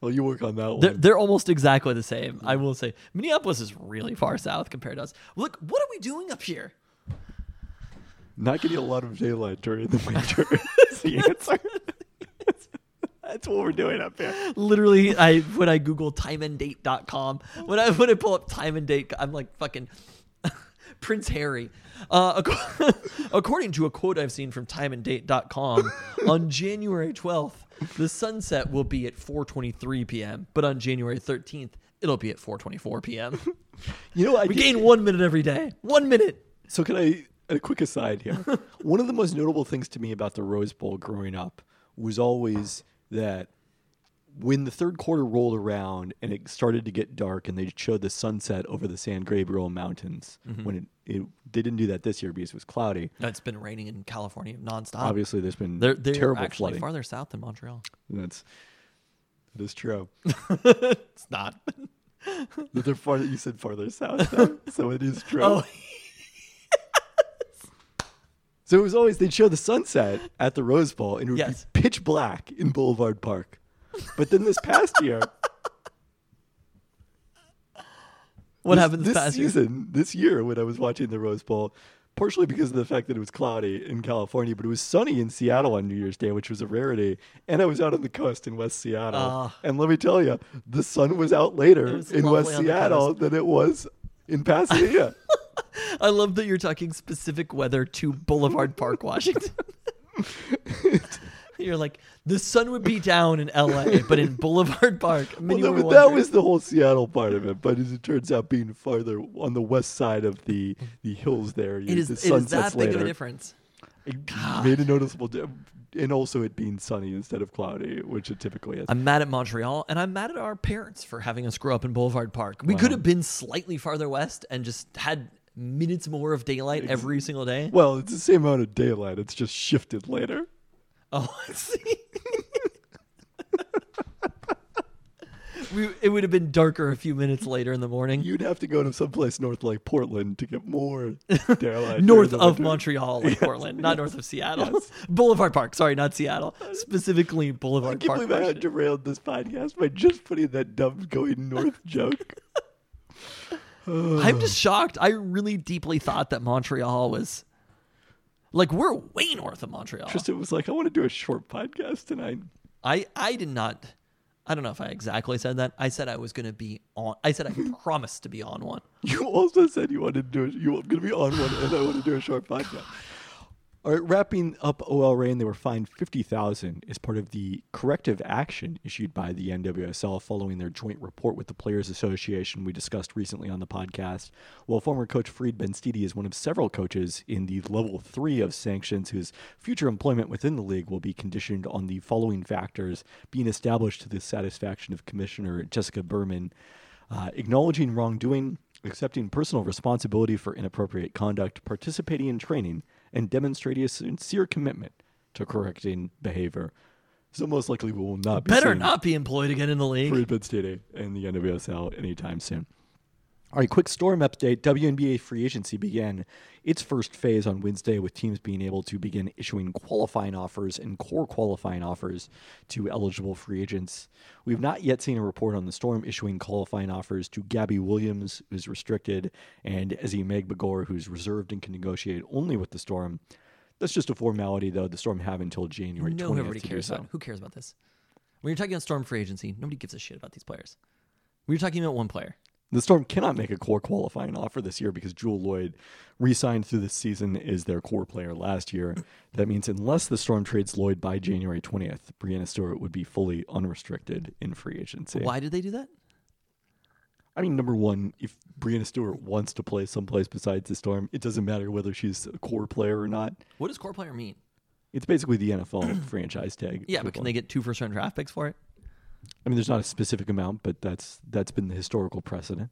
Well, you work on that They're, one. they're almost exactly the same. I will say Minneapolis is really far south compared to us. Look, what are we doing up here? Not getting a lot of daylight during the winter is the answer. That's what we're doing up here. Literally, I when I Google timeanddate.com, when I when I pull up time and date, I'm like fucking Prince Harry. Uh, according to a quote I've seen from timeanddate.com, on January 12th, the sunset will be at 4:23 p.m., but on January 13th, it'll be at 4:24 p.m. You know, I We did- gain one minute every day. One minute. So can I a quick aside here? One of the most notable things to me about the Rose Bowl growing up was always that when the third quarter rolled around and it started to get dark and they showed the sunset over the San Gabriel Mountains mm-hmm. when it, it they didn't do that this year because it was cloudy. It's been raining in California nonstop. Obviously, there's been they're, they're terrible actually flooding. farther south than Montreal. That's that is true. It's not. They're farther. You said farther south, though, so it is true. Oh, So it was always they'd show the sunset at the Rose Bowl and it would Yes. be pitch black in Boulevard Park. But then this past year, what this, happened this, this past year? season, this year when I was watching the Rose Bowl, partially because of the fact that it was cloudy in California, but it was sunny in Seattle on New Year's Day, which was a rarity. And I was out on the coast in West Seattle, Ah. and let me tell you, the sun was out later It was in lovely West on the Seattle coast. than it was in Pasadena. I love that you're talking specific weather to Boulevard Park, Washington. you're like the sun would be down in L.A., but in Boulevard Park, Well, that, was- that was the whole Seattle part of it, but as it turns out, being farther on the west side of the the hills there, It is. the It is that sets big of a difference. It made a noticeable difference and also it being sunny instead of cloudy, which it typically is. I'm mad at Montreal, and I'm mad at our parents for having us grow up in Boulevard Park. We could have been slightly farther west and just had minutes more of daylight every single day. well, it's the same amount of daylight. It's just shifted later. Oh, I see. we, it would have been darker a few minutes later in the morning. You'd have to go to someplace north like Portland to get more daylight. north of winter. Montreal, like Portland, not north of Seattle. Boulevard Park, sorry, not Seattle. Specifically Boulevard Park. I can't Park. believe I had derailed this podcast by just putting that dumb going north joke. I'm just shocked. I really deeply thought that Montreal was like we're way north of Montreal. Tristan was like, I want to do a short podcast tonight. I I did not. I don't know if I exactly said that. I said I was going to be on. I said I promised to be on one. You also said you wanted to do it. You were going to be on one, and I want to do a short podcast. All right, wrapping up OL Reign, they were fined fifty thousand as part of the corrective action issued by the NWSL following their joint report with the Players Association we discussed recently on the podcast. Well, former coach Farid Benstiti is one of several coaches in the level three of sanctions whose future employment within the league will be conditioned on the following factors being established to the satisfaction of Commissioner Jessica Berman uh, acknowledging wrongdoing, accepting personal responsibility for inappropriate conduct, participating in training, and demonstrating a sincere commitment to correcting behavior. So most likely we will not be Better not be employed again in the league. Farid Benstiti in the NWSL anytime soon. All right, quick storm update. WNBA free agency began its first phase on Wednesday with teams being able to begin issuing qualifying offers and core qualifying offers to eligible free agents. We've not yet seen a report on the Storm issuing qualifying offers to Gabby Williams, who's restricted, and Ezi Magbegor, who's reserved and can negotiate only with the Storm. That's just a formality, though. The Storm have until January 20th No, everybody to do cares so. about. Who cares about this? When you're talking about Storm free agency, nobody gives a shit about these players. We're talking about one player. The Storm cannot make a core qualifying offer this year because Jewell Loyd re-signed through this season is their core player last year. That means unless the Storm trades Loyd by January 20th, Breanna Stewart would be fully unrestricted in free agency. Why did they do that? I mean, number one, if Breanna Stewart wants to play someplace besides the Storm, it doesn't matter whether she's a core player or not. What does core player mean? It's basically the NFL franchise tag. Yeah, but can they get two first round draft picks for it? I mean, there's not a specific amount, but that's that's been the historical precedent.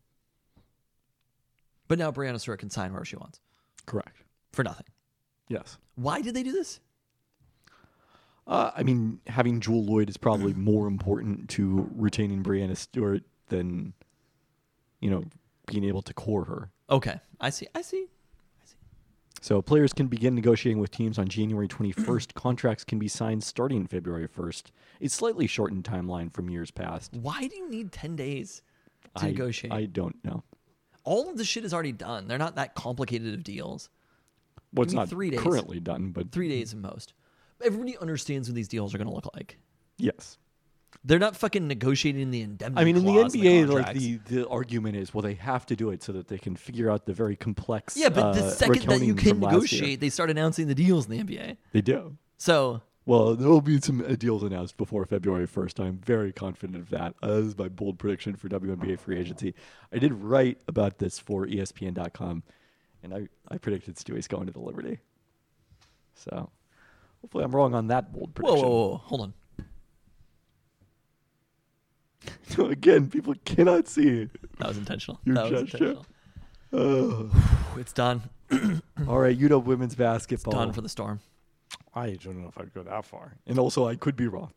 But now Breanna Stewart can sign wherever she wants Correct. for nothing. Yes. Why did they do this? Uh, I mean, having Jewell Loyd is probably more important to retaining Breanna Stewart than, you know, being able to core her. Okay, I see. I see. So players can begin negotiating with teams on January 21st. Contracts can be signed starting February 1st. It's slightly shortened timeline from years past. Why do you need ten days to I, negotiate? I don't know. All of the shit is already done. They're not that complicated of deals. Well, it's not three days. currently done, but Three days at most. Everybody understands what these deals are going to look like. yes. They're not fucking negotiating the indemnity. I mean, in the NBA, like the, the argument is, well, they have to do it so that they can figure out the very complex. yeah, but the uh, second that you can from last year. negotiate, they start announcing the deals in the NBA. they do. So Well, there will be some uh, deals announced before February 1st. I'm very confident of that. Uh, this is my bold prediction for WNBA free agency. I did write about this for ESPN.com, and I, I predicted Stewie's going to the Liberty. So hopefully I'm wrong on that bold whoa, prediction. whoa, whoa, hold on. Again, people cannot see. That was intentional. Your that was gesture. intentional. Ugh. It's done. All right, UW women's basketball. Done for the storm. I don't know if I'd go that far. And also, I could be wrong.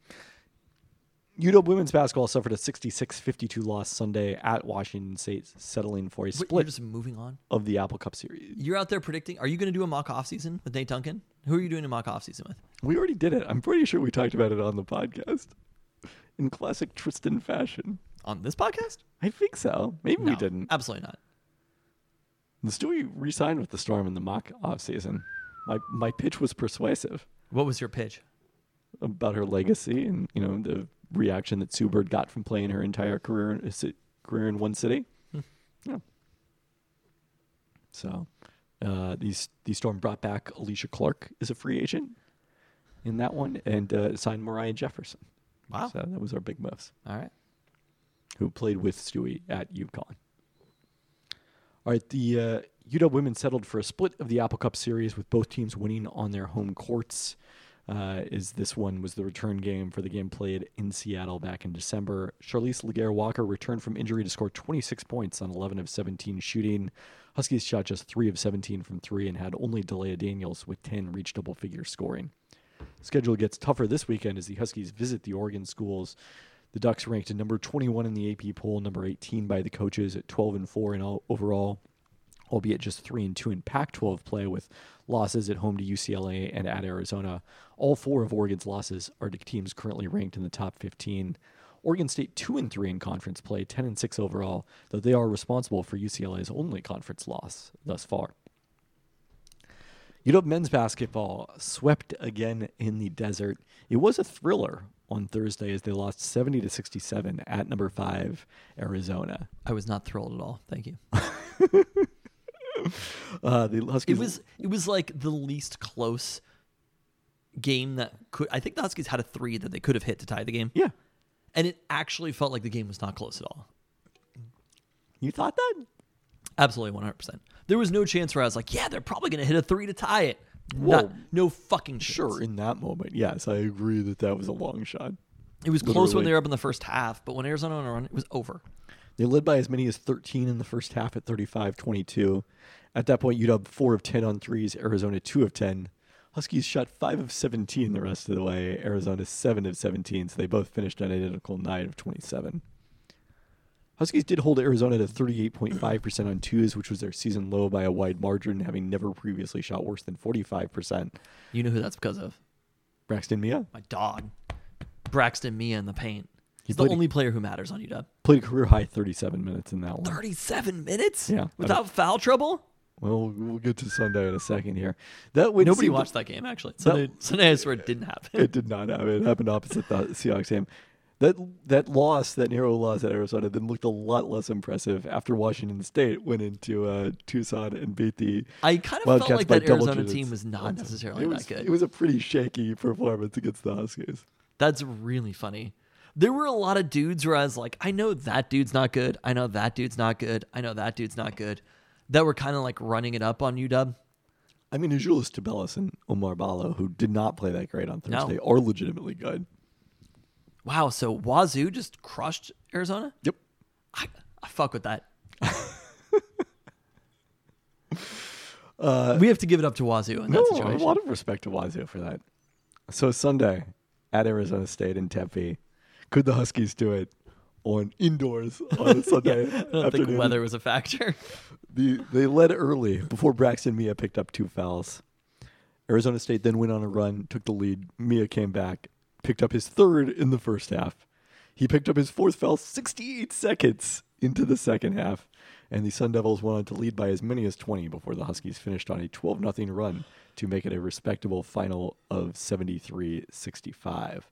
UW women's basketball suffered a 66-52 loss Sunday at Washington State, settling for a Wait, you're split just moving on. of the Apple Cup series. You're out there predicting. Are you going to do a mock off season with Nate Duncan? Who are you doing a mock off season with? We already did it. I'm pretty sure we talked about it on the podcast. In classic Tristan fashion. On this podcast? I think so. Maybe we No, didn't. Absolutely not. The Stewie re-signed with the Storm in the mock offseason. My my pitch was persuasive What was your pitch? about her legacy and you know the reaction that Sue Bird got from playing her entire career in, ci- career in one city. Yeah. So, uh, these the Storm brought back Alysha Clark as a free agent in that one and uh, signed Moriah Jefferson. Wow. So that was our big moves. All right. who played with Stewie at UConn. All right, the uh, UW women settled for a split of the Apple Cup series with both teams winning on their home courts. uh, is this one was the return game for the game played in Seattle back in December. Charlisse Leger-Walker returned from injury to score 26 points on 11 of 17 shooting. Huskies shot just 3 of 17 from 3 and had only Dalayah Daniels with 10 reach double figure scoring. Schedule gets tougher this weekend as the Huskies visit the Oregon schools. The Ducks ranked at number 21 in the AP poll, number 18 by the coaches at 12 and 4 in all overall, albeit just 3 and 2 in Pac-12 play with losses at home to UCLA and at Arizona. All four of Oregon's losses are to teams currently ranked in the top 15. Oregon State 2 and 3 in conference play, 10 and 6 overall, though they are responsible for UCLA's only conference loss thus far. UW men's basketball swept again in the desert. It was a thriller on Thursday as they lost 70 to 67 at number 5 Arizona. I was not thrilled at all. Thank you. Uh, the Huskies It was it was like the least close game that could. I think the Huskies had a three that they could have hit to tie the game, Yeah. and it actually felt like the game was not close at all. You thought that? Absolutely, one hundred percent. There was no chance where I was like, "Yeah, they're probably going to hit a three to tie it." Whoa. Not, no fucking chance. Sure, in that moment. Yes, I agree that that was a long shot. It was close when they were up in the first half, but when Arizona went on a run, it was over. They led by as many as 13 in the first half at 35 22. At that point, UW 4 of 10 on threes, Arizona 2 of 10. Huskies shot 5 of 17 the rest of the way, Arizona 7 of 17, so they both finished on identical 9 of 27. Huskies did hold Arizona to 38.5% on twos, which was their season low by a wide margin, having never previously shot worse than 45%. You know who that's because of? Braxton Meah My dog, Braxton Meah in the paint. He's the a- only player who matters on UW. played a career high 37 minutes in that one. Thirty-seven minutes. Yeah. without foul trouble. Well, we'll get to Sunday in a second here. That would Nobody seem to- watched that game actually. Sunday, Sunday, I swear it didn't happen. It did not happen. It happened opposite the Seahawks game. That that loss, that narrow loss at Arizona, then looked a lot less impressive after Washington State went into uh, Tucson and beat the. I kind of Wildcats felt like that Arizona digits. team was not necessarily was, that good. it was a pretty shaky performance against the Huskies. That's really funny. There were a lot of dudes where I was like, I know that dude's not good. I know that dude's not good. I know that dude's not good. That were kind of like running it up on UW. I mean, Azuolas Tubelis and Oumar Ballo, who did not play that great on No. Thursday, are legitimately good. Wow. So Wazoo just crushed Arizona. Yep. I, I fuck with that. Uh, we have to give it up to Wazoo in that No, situation. a lot of respect to Wazoo for that. So Sunday at Arizona State in Tempe, could the Huskies do it on indoors on a Sunday I don't afternoon? think weather was a factor. The, they led early before Braxton Meah picked up two fouls. Arizona State then went on a run, took the lead. Meah came back, picked up his third in the first half. He picked up his fourth foul 68 seconds into the second half, and the Sun Devils went on to lead by as many as 20 before the Huskies finished on a 12 0 run to make it a respectable final of 73 65.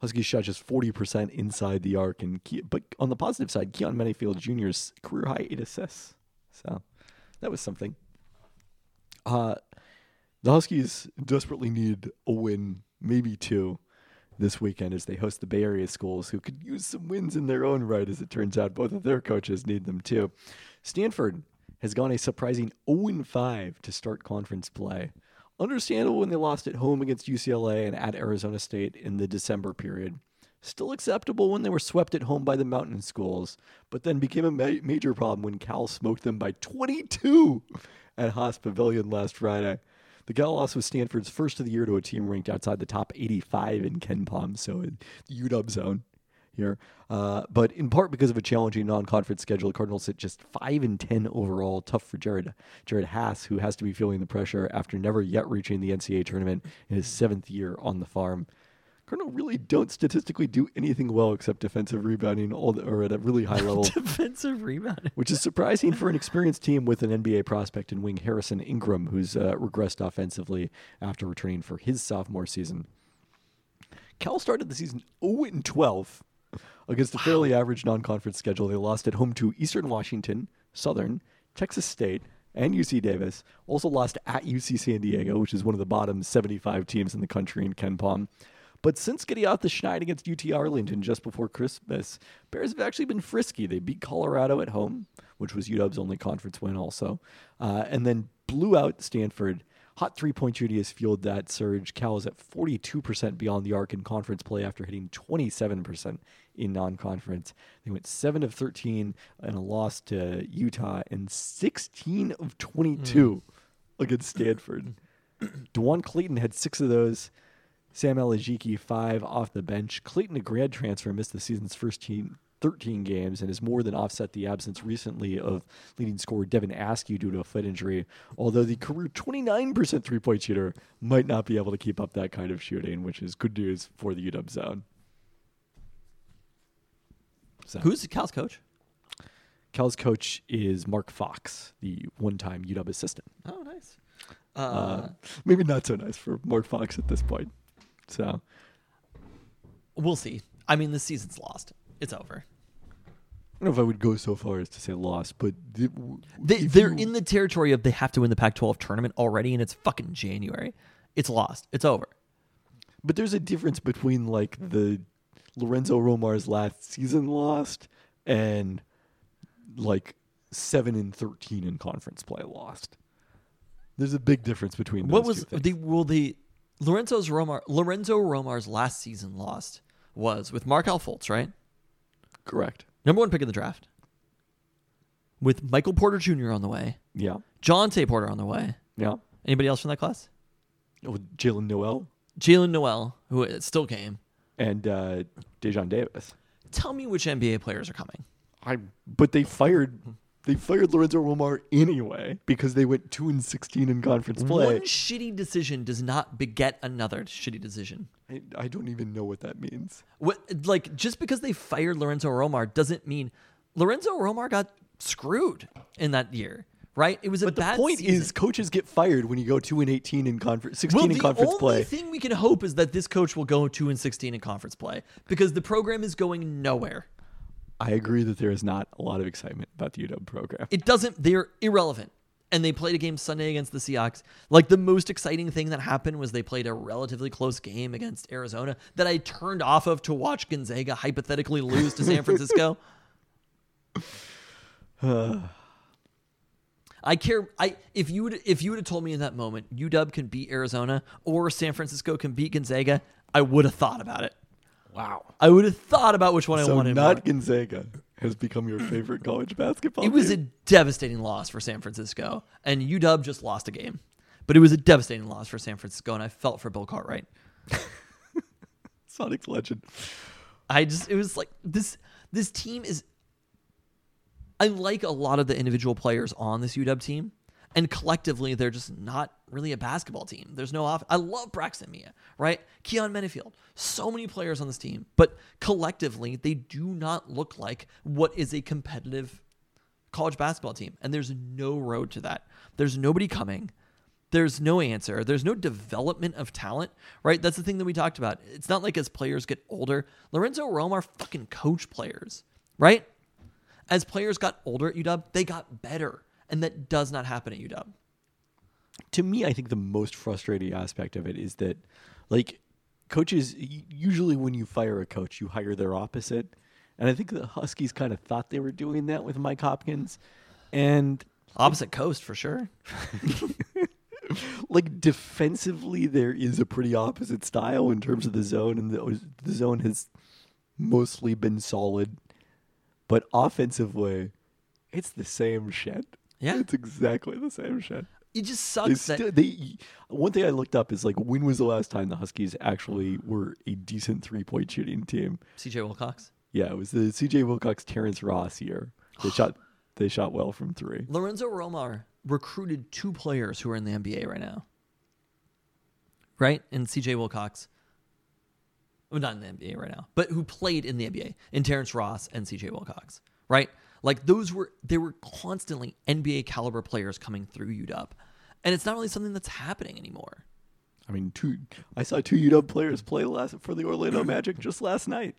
Huskies shot just 40% inside the arc, and but on the positive side, Keyon Menifield Jr.'s career high eight assists. So that was something. Uh, the Huskies desperately need a win, maybe two, this weekend as they host the Bay Area schools who could use some wins in their own right. As it turns out, both of their coaches need them too. Stanford has gone a surprising 0 5 to start conference play. Understandable when they lost at home against UCLA and at Arizona State in the December period. Still acceptable when they were swept at home by the Mountain Schools, but then became a ma- major problem when Cal smoked them by 22 at Haas Pavilion last Friday. The Cal loss was Stanford's first of the year to a team ranked outside the top 85 in KenPom, so in the UW zone here. Uh, but in part because of a challenging non-conference schedule, the Cardinals sit just five and ten overall. Tough for Jerod Jerod Haase, who has to be feeling the pressure after never yet reaching the NCAA tournament in his seventh year on the farm. Cardinal really don't statistically do anything well except defensive rebounding, all the, or at a really high level Defensive rebounding, which is surprising for an experienced team with an NBA prospect in wing Harrison Ingram, who's uh, regressed offensively after returning for his sophomore season. Cal started the season 0 and 12 against a fairly average non-conference schedule. They lost at home to Eastern Washington, Southern, Texas State, and UC Davis. Also lost at UC San Diego, which is one of the bottom 75 teams in the country in KenPom. But since getting out the schneid against UT Arlington just before Christmas, Bears have actually been frisky. They beat Colorado at home, which was UW's only conference win, also, uh, and then blew out Stanford Hot three point shooting has fueled that surge. Cal is at 42% beyond the arc in conference play after hitting 27% in non conference. They went 7 of 13 and a loss to Utah and 16 of 22 against Stanford. DeJuan Clayton had six of those. Sam Alajiki, five off the bench. Clayton, a grad transfer, missed the season's first team, 13 games and has more than offset the absence recently of leading scorer Devin Askew due to a foot injury. Although the career 29% three point shooter might not be able to keep up that kind of shooting, which is good news for the UW zone. So, Who's Cal's coach? Cal's coach is Mark Fox, the one time UW assistant. Oh, nice. Uh, Uh, maybe not so nice for Mark Fox at this point. So, we'll see. I mean, the season's lost. It's over. I don't know if I would go so far as to say lost, but th- they, they're you- in the territory of they have to win the Pac-12 tournament already, and it's fucking January. It's lost. It's over. But there's a difference between like the Lorenzo Romar's last season lost and like seven and thirteen in conference play lost. There's a big difference between those What was two things. the well the Lorenzo's Romar Lorenzo Romar's last season lost was with Markelle Fultz, right? correct? Number one pick in the draft. With Michael Porter Jr. on the way, Yeah, Jontay Porter on the way. yeah. Anybody else from that class? Oh, Jaylen Nowell Jaylen Nowell, who still came. and uh, Daejon Davis. Tell me which NBA players are coming. I but they fired they fired Lorenzo Romar anyway because they went two and sixteen in conference play. One shitty decision does not beget another shitty decision. I, I don't even know what that means. What like just because they fired Lorenzo Romar doesn't mean Lorenzo Romar got screwed in that year, right? It was a But the point season. is, coaches get fired when you go two and eighteen in conference, sixteen well, in the conference only play. thing we can hope is that this coach will go two and sixteen in conference play because the program is going nowhere. I agree that there is not a lot of excitement about the UW program. It doesn't. They're irrelevant. And they played a game Sunday against the Seahawks. Like the most exciting thing that happened was they played a relatively close game against Arizona that I turned off of to watch Gonzaga hypothetically lose to San Francisco. I care. I if you would if you would have told me in that moment UW can beat Arizona or San Francisco can beat Gonzaga, I would have thought about it. Wow. I would have thought about which one I So wanted. not more. Gonzaga has become your favorite college basketball. It was a devastating loss for San Francisco, and UW just lost a game. But it was a devastating loss for San Francisco, and I felt for Bill Cartwright. Sonics legend. I just it was like this this team is I like a lot of the individual players on this UW team. And collectively, they're just not really a basketball team. There's no off. I love Braxton Meah, right? Keyon Menifield. So many players on this team, but collectively, they do not look like what is a competitive college basketball team. And there's no road to that. There's nobody coming. There's no answer. There's no development of talent, right? That's the thing that we talked about. It's not like as players get older, Lorenzo Romar fucking coach players, right? As players got older at UW, they got better. And that does not happen at UW. to me, I think the most frustrating aspect of it is that, like, coaches usually when you fire a coach, you hire their opposite, and I think the Huskies kind of thought they were doing that with Mike Hopkins, and Opposite coast for sure. like defensively, there is a pretty opposite style in terms of the zone, and the, the zone has mostly been solid, but offensively, it's the same shit. Yeah. it's exactly the same shit. It just sucks that they, one thing I looked up is like when was the last time the Huskies actually were a decent three point shooting team? CJ Wilcox. Yeah, it was the C.J. Wilcox Terrence Ross year. They shot they shot well from three. Lorenzo Romar recruited two players who are in the NBA right now. Right? And CJ Wilcox. Well, not in the NBA right now, but who played in the NBA in Terrence Ross and CJ Wilcox. Right? Like those were they were constantly NBA caliber players coming through UW. And it's not really something that's happening anymore. I mean, two. I saw two UW players play last for the Orlando Magic just last night.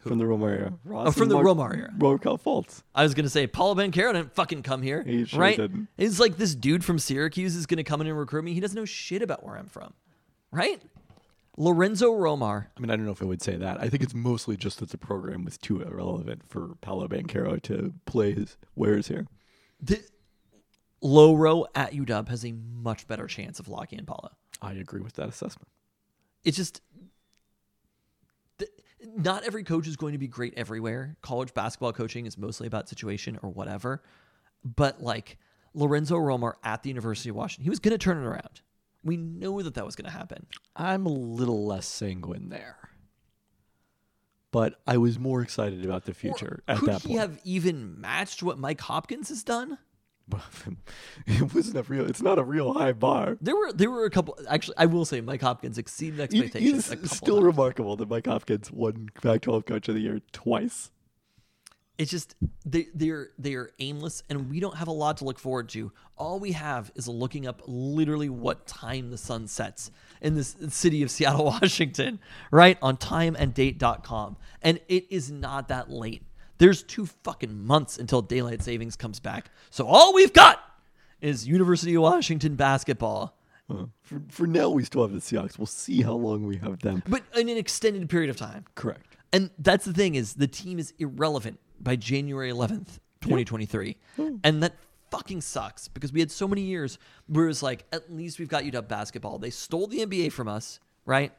From the Romar era. Ross Oh, from the Mark- Romar era. Markelle Fultz. I was gonna say Paul Banchero didn't fucking come here, He sure right? didn't. It's like this dude from Syracuse is gonna come in and recruit me. He doesn't know shit about where I'm from, right? Lorenzo Romar. I mean, I don't know if I would say that. I think it's mostly just that the program was too irrelevant for Paolo Banchero to play his wares here. The, low row at UW has a much better chance of locking in Paolo. I agree with that assessment. It's just not every coach is going to be great everywhere. College basketball coaching is mostly about situation or whatever. But like Lorenzo Romar at the University of Washington, he was going to turn it around. We know that that was going to happen. I'm a little less sanguine there. But I was more excited about the Or future at could that he point. have even matched what Mike Hopkins has done? it wasn't a real. It's not a real high bar. There were there were a couple. Actually, I will say Mike Hopkins exceeded expectations. a still remarkable that Mike Hopkins won Pac-12 Coach of the Year twice. It's just they they're they're aimless and we don't have a lot to look forward to. All we have is looking up literally what time the sun sets in this city of seattle washington right? On timeanddate.com and it is not that late. There's two fucking months until daylight savings comes back. So all we've got is university of washington basketball. For, for now, we still have the Seahawks. We'll see how long we have them. but in an extended period of time. Correct. And that's the thing is the team is irrelevant by January 11th, 2023. And that fucking sucks because we had so many years where it was like, at least we've got UW basketball. They stole the NBA from us, right?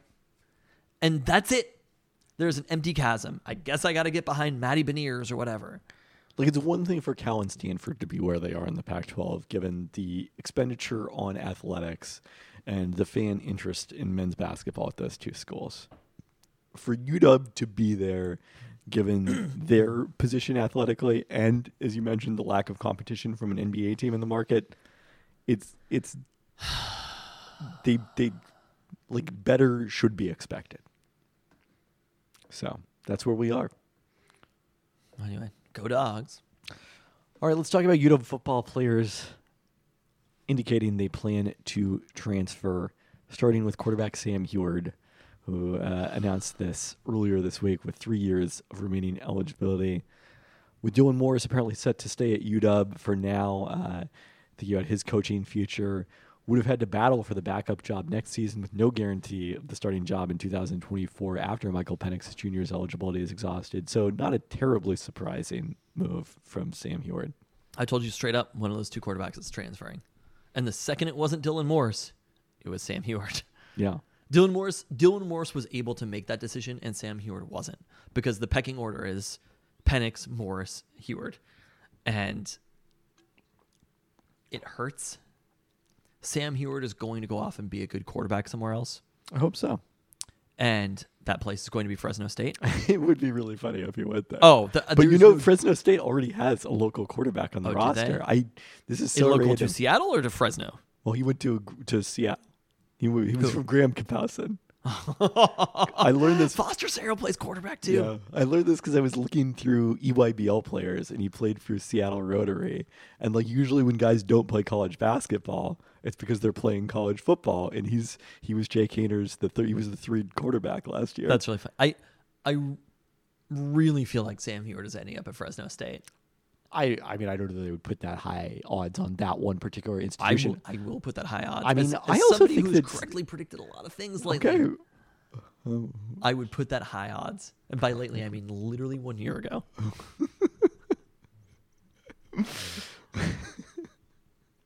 And that's it. There's an empty chasm. I guess I got to get behind Matty Beniers or whatever. Like it's one thing for Cal and Stanford to be where they are in the Pac-12, given the expenditure on athletics and the fan interest in men's basketball at those two schools. For UW to be there, given their position athletically, and as you mentioned, the lack of competition from an NBA team in the market, it's it's they they like better should be expected. So that's where we are. Anyway, go dogs. All right, let's talk about UW football players indicating they plan to transfer, starting with quarterback Sam Huard, who uh, announced this earlier this week with three years of remaining eligibility. With Dylan Morris apparently set to stay at UW for now, uh, thinking about his coaching future, would have had to battle for the backup job next season with no guarantee of the starting job in 2024 after Michael Penix Jr.'s eligibility is exhausted. So, not a terribly surprising move from Sam Huard. I told you straight up one of those two quarterbacks is transferring. And the second it wasn't Dylan Morris, it was Sam Huard. Yeah. Dylan Morris Dylan Morris was able to make that decision and Sam Huard wasn't because the pecking order is Penix, Morris, Huard. And it hurts. Sam Huard is going to go off and be a good quarterback somewhere else. I hope so. And that place is going to be Fresno State. it would be really funny if he went there. Oh, the, but you know, no- Fresno State already has a local quarterback on the Oh, roster. I this is so local to Seattle or to Fresno? Well, he went to to Seattle. He, he was from Graham Kapowsin. I learned this. Foster Sarell plays quarterback too. Yeah, I learned this because I was looking through EYBL players, and he played for Seattle Rotary. And like usually, when guys don't play college basketball, it's because they're playing college football. And he's he was Jake Haener's the third. He was the three quarterback last year. That's really fun. I I really feel like Sam Huard is ending up at Fresno State. I I mean I don't know that they would put that high odds on that one particular I institution. will, I will put that high odds. I mean, as, I as also somebody think who's that's- correctly predicted a lot of things lately. okay. I would put that high odds, and by lately I mean literally one year ago.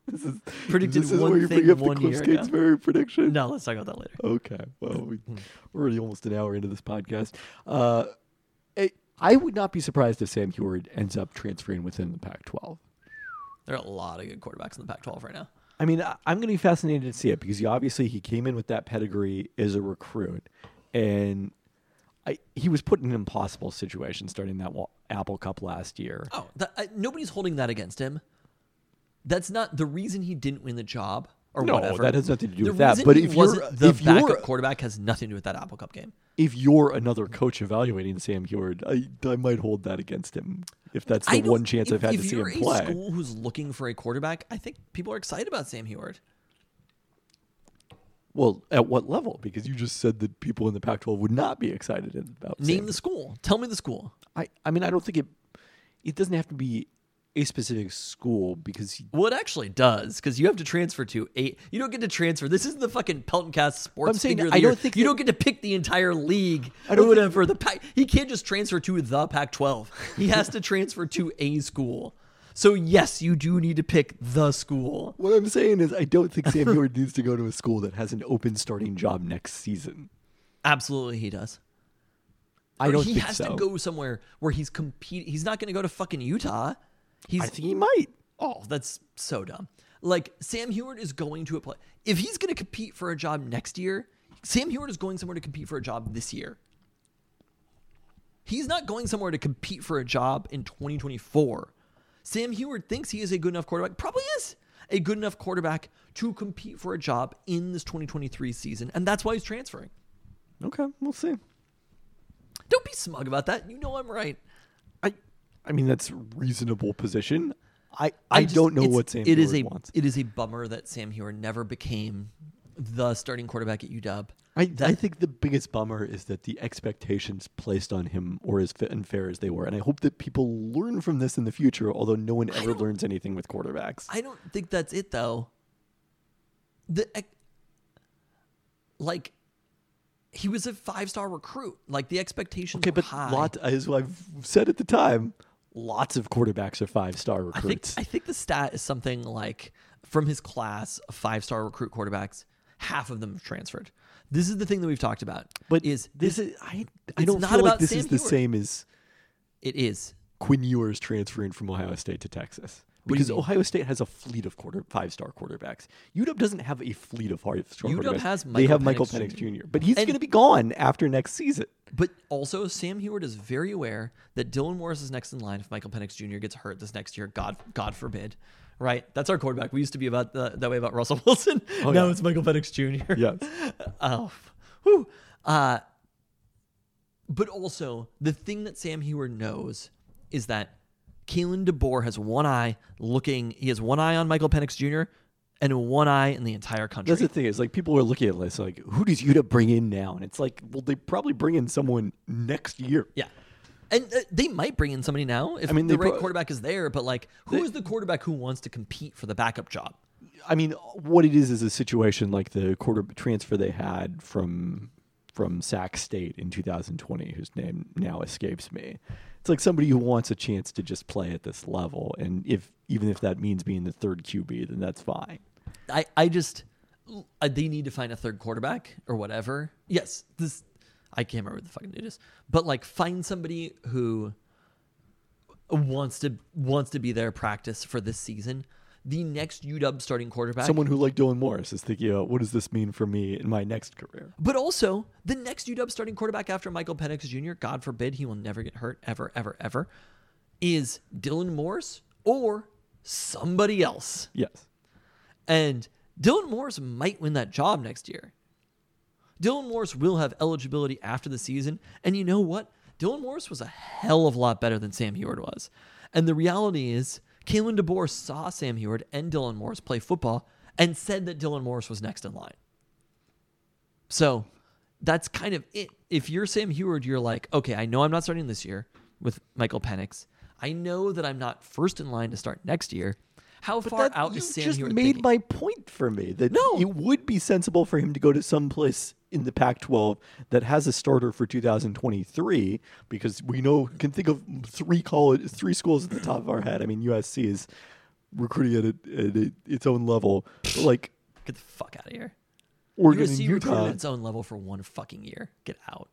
This is Predicted this is one where you thing bring up one the Cliff year ago. Prediction. No, let's talk about that later. Okay. Well, we, Hmm. we're already almost an hour into this podcast. Uh, I, I would not be surprised if Sam Huard ends up transferring within the Pac-12. There are a lot of good quarterbacks in the Pac-12 right now. I mean, I, I'm going to be fascinated to see it because he obviously he came in with that pedigree as a recruit, and I, he was put in an impossible situation starting that wa- Apple Cup last year. Oh, that, I, nobody's holding that against him. That's not the reason he didn't win the job or No, whatever. that has nothing to do the with that. But if you're- the if you're- backup quarterback has nothing to do with that Apple Cup game. If you're another coach evaluating Sam Huard, I, I might hold that against him if that's the one chance if, I've had to see him you're a play. school who's looking for a quarterback, I think people are excited about Sam Huard. Well, at what level? Because you just said that people in the Pac-12 would not be excited about. Name Sam. the school. Tell me the school. I, I mean, I don't think it. It doesn't have to be a specific school because he, Well, it actually does because you have to transfer to eight. You don't get to transfer. This is the fucking Peltoncast Sports I'm saying I the don't think you that- don't get to pick the entire league I don't think- whatever. The Pac, he can't just transfer to the Pac-12. He has to transfer to a school. So yes, you do need to pick the school. What I'm saying is, I don't think Sam Huard needs to go to a school that has an open starting job next season. Absolutely, he does. I Or don't he think has so. to go somewhere where he's compete. He's not going to go to fucking Utah. He's I think he might. oh, that's so dumb. Like Sam Huard is going to a play. If he's going to compete for a job next year, Sam Huard is going somewhere to compete for a job this year. He's not going somewhere to compete for a job in 2024. Sam Huard thinks he is a good enough quarterback. Probably is a good enough quarterback to compete for a job in this 2023 season, and that's why he's transferring. Okay, we'll see. Don't be smug about that. You know I'm right. I, I mean, that's a reasonable position. I, I, just- don't know what Sam it is a wants. it is a bummer that Sam Huard never became the starting quarterback at UW. I, that- I think the biggest bummer is that the expectations placed on him were as fit and fair as they were. And I hope that people learn from this in the future, although no one ever learns anything with quarterbacks. I don't think that's it though. The like he was a five star recruit. Like the expectations okay, were but high. lot, as I've said at the time, lots of quarterbacks are five star I think recruits. I think the stat is something like from his class of five star recruit quarterbacks, half of them have transferred. This is the thing that we've talked about. but is this is I, I don't not feel like this Sam is the same as it is Quinn Ewers transferring from Ohio State to Texas. What do you Because? Ohio State has a fleet of quarter five star quarterbacks. UW doesn't have a fleet of five star UW quarterbacks. has they have Michael Penix Penix Jr. Jr. But he's And- going to be gone after next season. But also, Sam Huard is very aware that Dylan Morris is next in line if Michael Penix Jr. gets hurt this next year. God, God forbid. Right? That's our quarterback. We used to be about the, that way about Russell Wilson. Oh, now yeah. it's Michael Penix Jr. Yes. oh, whew. Uh, but also, the thing that Sam Huard knows is that Kalen DeBoer has one eye looking. He has one eye on Michael Penix Jr. and one eye in the entire country. That's the thing is like people are looking at this like who does UW bring in now? And it's like well they probably bring in someone next year. Yeah. And uh, they might bring in somebody now if I mean, the right pro- quarterback is there. But like, who is the quarterback who wants to compete for the backup job? I mean what it is is a situation like the quarter transfer they had from from Sac State in 2020 whose name now escapes me. It's like somebody who wants a chance to just play at this level and if even if that means being the third QB then that's fine. I, I just uh, they need to find a third quarterback or whatever. Yes, this I can't remember what the fucking it is, but like find somebody who wants to wants to be their practice for this season. The next UW starting quarterback, Someone who like Dylan Morris is thinking, oh, what does this mean for me in my next career? but also the next UW starting quarterback after Michael Penix Jr. God forbid he will never get hurt ever, ever, ever. Is Dylan Morris or somebody else? Yes. And Dylan Morris might win that job next year. Dylan Morris will have eligibility after the season. And you know what? Dylan Morris was a hell of a lot better than Sam Huard was. And the reality is, Kalen DeBoer saw Sam Huard and Dylan Morris play football and said that Dylan Morris was next in line. So that's kind of it. If you're Sam Huard, you're like, okay, I know I'm not starting this year with Michael Penix. I know that I'm not first in line to start next year. How far that- out is Sam You just Huard made thinking? my point for me that No. it would be sensible for him to go to some place in the Pac-12 that has a starter for 2023 because we know can think of three college three schools at the top of our head. I mean USC is recruiting at, a, at a, its own level, but like Get the fuck out of here. Oregon USC recruited at its own level for one fucking year. Get out.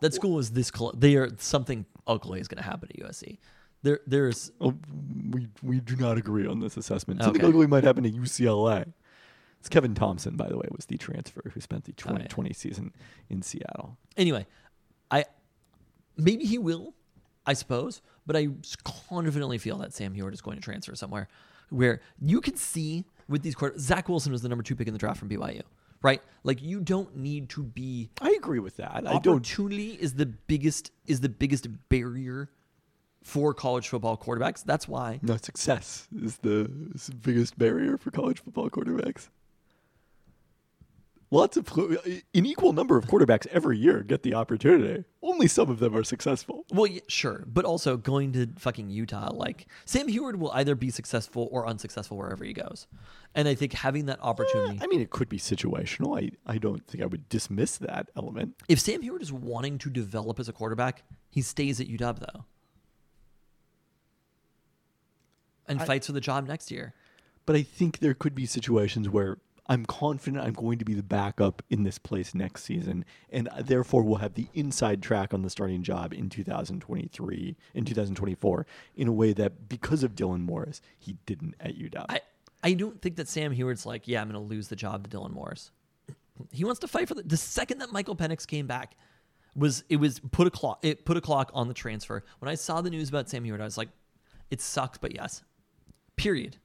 That school is this close. They are something ugly is going to happen at USC. There, there's Oh, we we do not agree on this assessment. Something Okay. ugly might happen at UCLA. It's Kevin Thompson, by the way, was the transfer who spent the Oh, yeah. 2020 season in Seattle. anyway. I maybe he will, I suppose, but I confidently feel that Sam Huard is going to transfer somewhere where you can see with these quarter. Zach Wilson was the number two pick in the draft from BYU, right? Like you don't need to be I agree with that. I don't opportunity is the biggest is the biggest barrier for college football quarterbacks. That's why No, success is the, is the biggest barrier for college football quarterbacks. Lots of uh, an equal number of quarterbacks every year get the opportunity. Only some of them are successful. Well, yeah, sure, but also going to fucking Utah, like Sam Huard will either be successful or unsuccessful wherever he goes, and I think having that opportunity. Eh, I mean, it could be situational. I, I don't think I would dismiss that element. if Sam Huard is wanting to develop as a quarterback, he stays at UW though. and I- fights for the job next year. But I think there could be situations where I'm confident I'm going to be the backup in this place next season, and therefore will have the inside track on the starting job in 2023, in 2024, in a way that because of Dylan Morris, he didn't at UW. I, I don't think that Sam Huard's like, yeah, I'm going to lose the job to Dylan Morris. He wants to fight for the. The second that Michael Penix came back, was it was put a clock it put a clock on the transfer. When I saw the news about Sam Huard, I was like, it sucks, but yes. Period.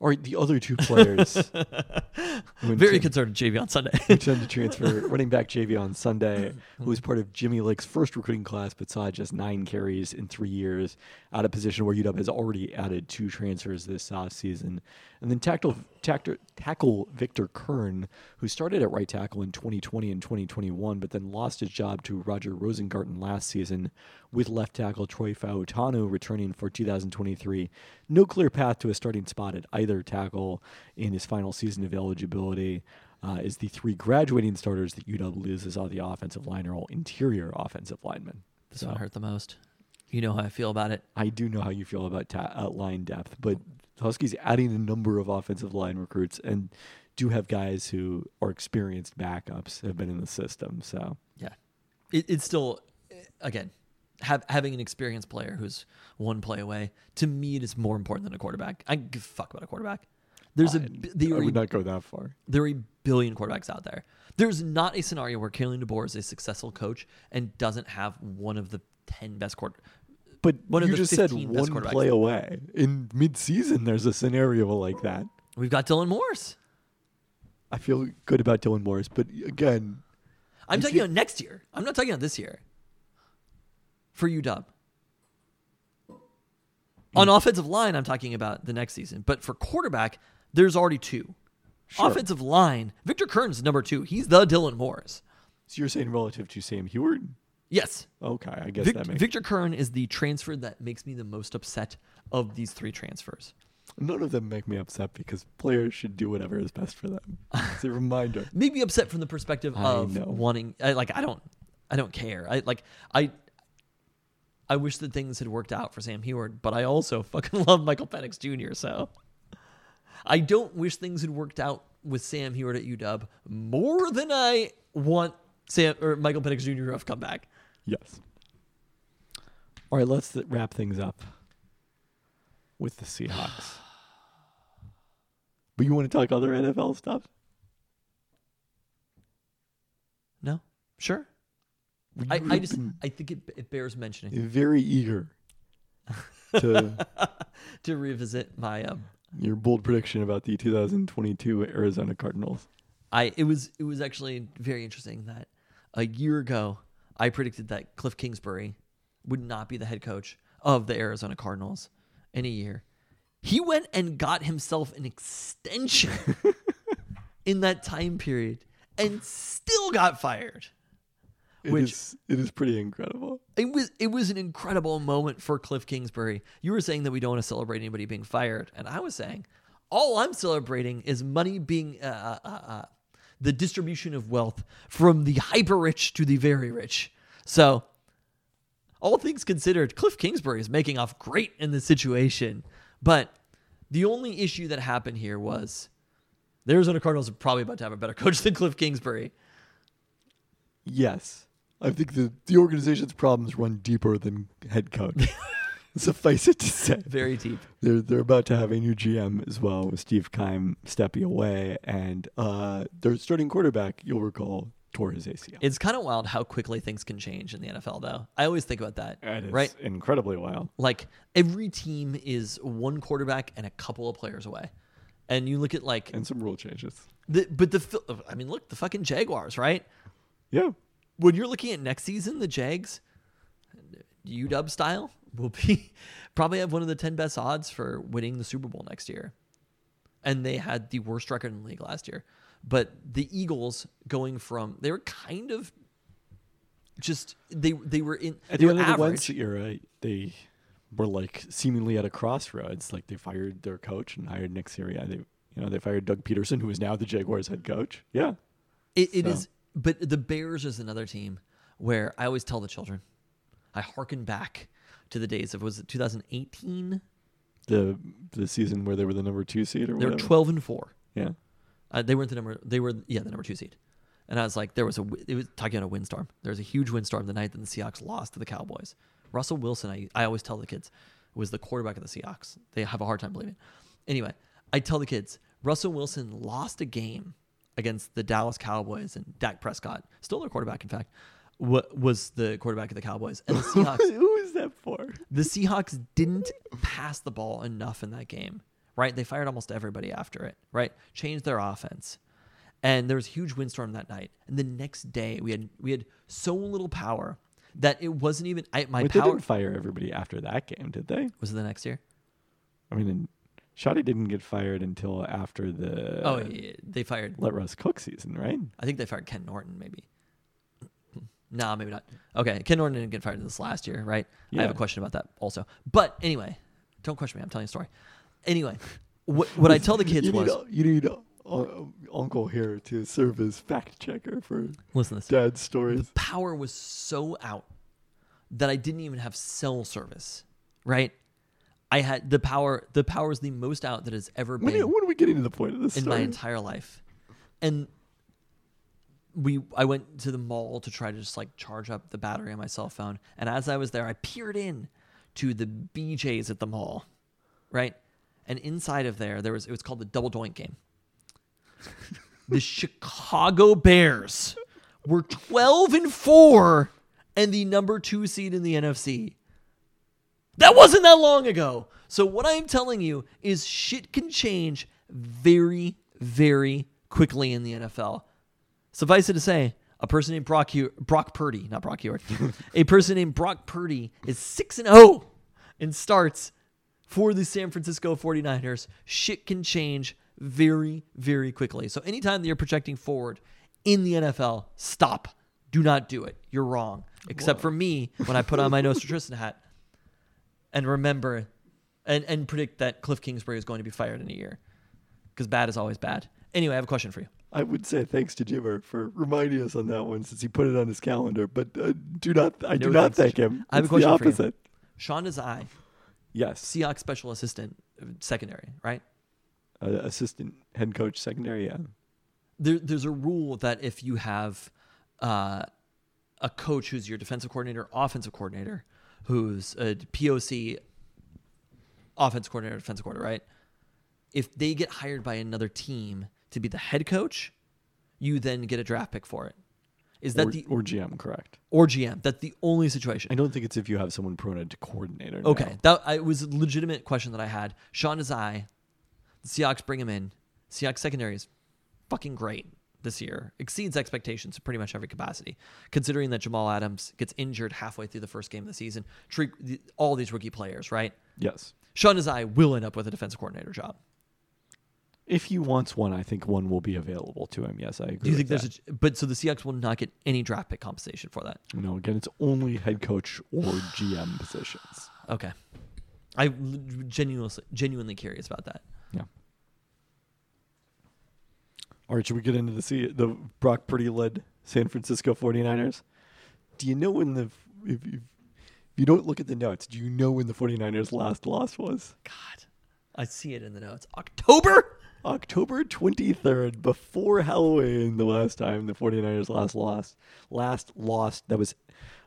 Or the other two players. Very concerned with Jay'Veon Sunday. intend to transfer running back Jay'Veon Sunday, who was part of Jimmy Lake's first recruiting class, but saw just nine carries in three years, at a position where UW has already added two transfers this uh, season. And then tackle, tackle, tackle Victor Curne, who started at right tackle in 2020 and 2021, but then lost his job to Roger Rosengarten last season, with left tackle Troy Fautanu returning for 2023. No clear path to a starting spot at either tackle in his final season of eligibility. Uh, is the three graduating starters that UW loses on the offensive line are all interior offensive linemen. This So one hurt the most. You know how I feel about it. I do know how you feel about ta- uh, line depth, but Huskies adding a number of offensive line recruits and do have guys who are experienced backups have been in the system. So Yeah, it, it's still again have, having an experienced player who's one play away. To me, it is more important than a quarterback. I give a fuck about a quarterback. There's a I, there I would not go that far. there are a billion quarterbacks out there. There's not a scenario where Kalen DeBoer is a successful coach and doesn't have one of the ten best quarter. But One of you just said 15 best one play away. In mid-season, there's a scenario like that. We've got Dylan Morris. I feel good about Dylan Morris, but again, I'm talking about next year. I'm not talking about this year. For UW. On offensive line, I'm talking about the next season. But for quarterback, there's already two. Sure. Offensive line, Victor Curne's number two. He's the Dylan Morris. so you're saying relative to Sam Huard? Yes. Okay, I guess Vic- that makes Victor Curne is the transfer that makes me the most upset of these three transfers. None of them make me upset because players should do whatever is best for them. It's a reminder. Make me upset from the perspective I of know. wanting I, like I don't I don't care. I like I I wish that things had worked out for Sam Huard, but I also fucking love Michael Penix Jr. So I don't wish things had worked out with Sam Huard at UW more than I want Sam or Michael Penix Jr. to have come back. Yes. All right, let's wrap things up with the Seahawks. But you want to talk other NFL stuff? No, sure. I, I just I think it, it bears mentioning very eager to to revisit my um your bold prediction about the 2022 Arizona Cardinals. I it was it was actually very interesting that a year ago I predicted that Cliff Kingsbury would not be the head coach of the Arizona Cardinals in a year. He went and got himself an extension in that time period and still got fired. It Which- is- it is pretty incredible. It was it was an incredible moment for Cliff Kingsbury. You were saying that we don't want to celebrate anybody being fired, and I was saying all I'm celebrating is money being uh, uh, uh, the distribution of wealth from the hyper rich to the very rich. So, all things considered, Cliff Kingsbury is making off great in this situation. But the only issue that happened here was the Arizona Cardinals are probably about to have a better coach than Cliff Kingsbury. Yes. I think the, the organization's problems run deeper than head coach. Suffice it to say. Very deep. They're they're about to have a new GM as well with Steve Keim stepping away, and uh, their starting quarterback, you'll recall, tore his ACL. It's kind of wild how quickly things can change in the NFL, though. I always think about that, It is right? incredibly wild. Like every team is one quarterback and a couple of players away, and you look at like And some rule changes. the but the I mean, look the fucking Jaguars, right? Yeah. When you're looking at next season, the Jags, UW style, will be probably have one of the ten best odds for winning the Super Bowl next year, and they had the worst record in the league last year. But the Eagles going from they were kind of just they they were in At they the were end of the average. Wentz era, they were like seemingly at a crossroads. Like they fired their coach and hired Nick Sirianni. They, you know, they fired Doug Pederson, who is now the Jaguars head coach. Yeah. It, it So. is, but the Bears is another team where I always tell the children, I hearken back to the days of was it 2018 the the season where they were the number two seed or They were whatever? 12 and four. Yeah. Uh, they weren't the number. They were yeah the number two seed. And I was like, there was a it was talking about a windstorm. There was a huge windstorm the night that the Seahawks lost to the Cowboys. Russell Wilson, I I always tell the kids, was the quarterback of the Seahawks. They have a hard time believing. it. Anyway, I tell the kids, Russell Wilson lost a game against the Dallas Cowboys, and Dak Prescott, still their quarterback, in fact, wa- was the quarterback of the Cowboys. And the Seahawks Who that for? the Seahawks didn't pass the ball enough in that game, right? They fired almost everybody after it, right? Changed their offense. And there was a huge windstorm that night. And the next day we had we had so little power that it wasn't even I, my Wait, they power didn't fire everybody after that game, did they? was it the next year. I mean, and Schotty didn't get fired until after the oh, yeah, they fired. let Russ cook season, right? I think they fired Ken Norton, maybe. Nah, maybe not. Okay, Ken Norton didn't get fired this last year, right? I have a question about that also. But anyway, don't question me. I'm telling a story. Anyway, what, what I tell the kids you was need, you need Uncle here to serve as fact checker for listen to this. Dad's the stories. power was so out that I didn't even have cell service. Right? I had the power. The power is the most out that has ever been are- when are we getting to the point of this in story? my entire life. And we, I went to the mall to try to just like charge up the battery on my cell phone. And as I was there, I peered in to the BJ's at the mall, right? And inside of there, there was it was called the double doink game. the Chicago Bears were 12 and 4 and the number 2 seed in the NFC. That wasn't that long ago. So what I'm telling you is shit can change very very quickly in the NFL. Suffice it to say, a person named Brock Hu- Brock Purdy, not Brock Huard, a person named Brock Purdy is 6 and 0 and starts for the San Francisco 49ers. Shit can change very, very quickly. So anytime that you're projecting forward in the NFL, stop. Do not do it. You're wrong. Except for me when I put on my Nostra Tristan hat and remember and, and predict that Cliff Kingsbury is going to be fired in a year. Because bad is always bad. Anyway, I have a question for you. I would say thanks to Jimmer for reminding us on that one since he put it on his calendar. But uh, do not, I do not thank him. I have a question the for you. opposite. Sean I. Yes, Seahawks special assistant, secondary, right? uh, assistant head coach, secondary. Yeah, there, there's a rule that if you have uh, a coach who's your defensive coordinator, offensive coordinator, who's a POC, offensive coordinator, defensive coordinator, right? If they get hired by another team to be the head coach, you then get a draft pick for it. Is that or, the or GM, correct? or GM? That's the only situation. I don't think it's if you have someone promoted to coordinator. Okay, no. that I, it was a legitimate question that I had. Sean Desai, the Seahawks bring him in. Seahawks secondary is fucking great this year. Exceeds expectations in pretty much every capacity. Considering that Jamal Adams gets injured halfway through the first game of the season, treat the- all these rookie players, right? Yes. Sean Desai will end up with a defensive coordinator job. If he wants one, I think one will be available to him. Yes, I agree. Do you think there's a but so the Seahawks will not get any draft pick compensation for that? that. no? Again, it's only head coach or GM positions. Okay. I genuinely genuinely curious about that. Yeah. All right, should we get into the C- the Brock Purdy led San Francisco 49ers? Do you know when the if you, if you don't look at the notes, do you know when the 49ers last loss was? God. I see it in the notes. October? October 23rd, before Halloween, the last time the 49ers last lost. Last lost, that was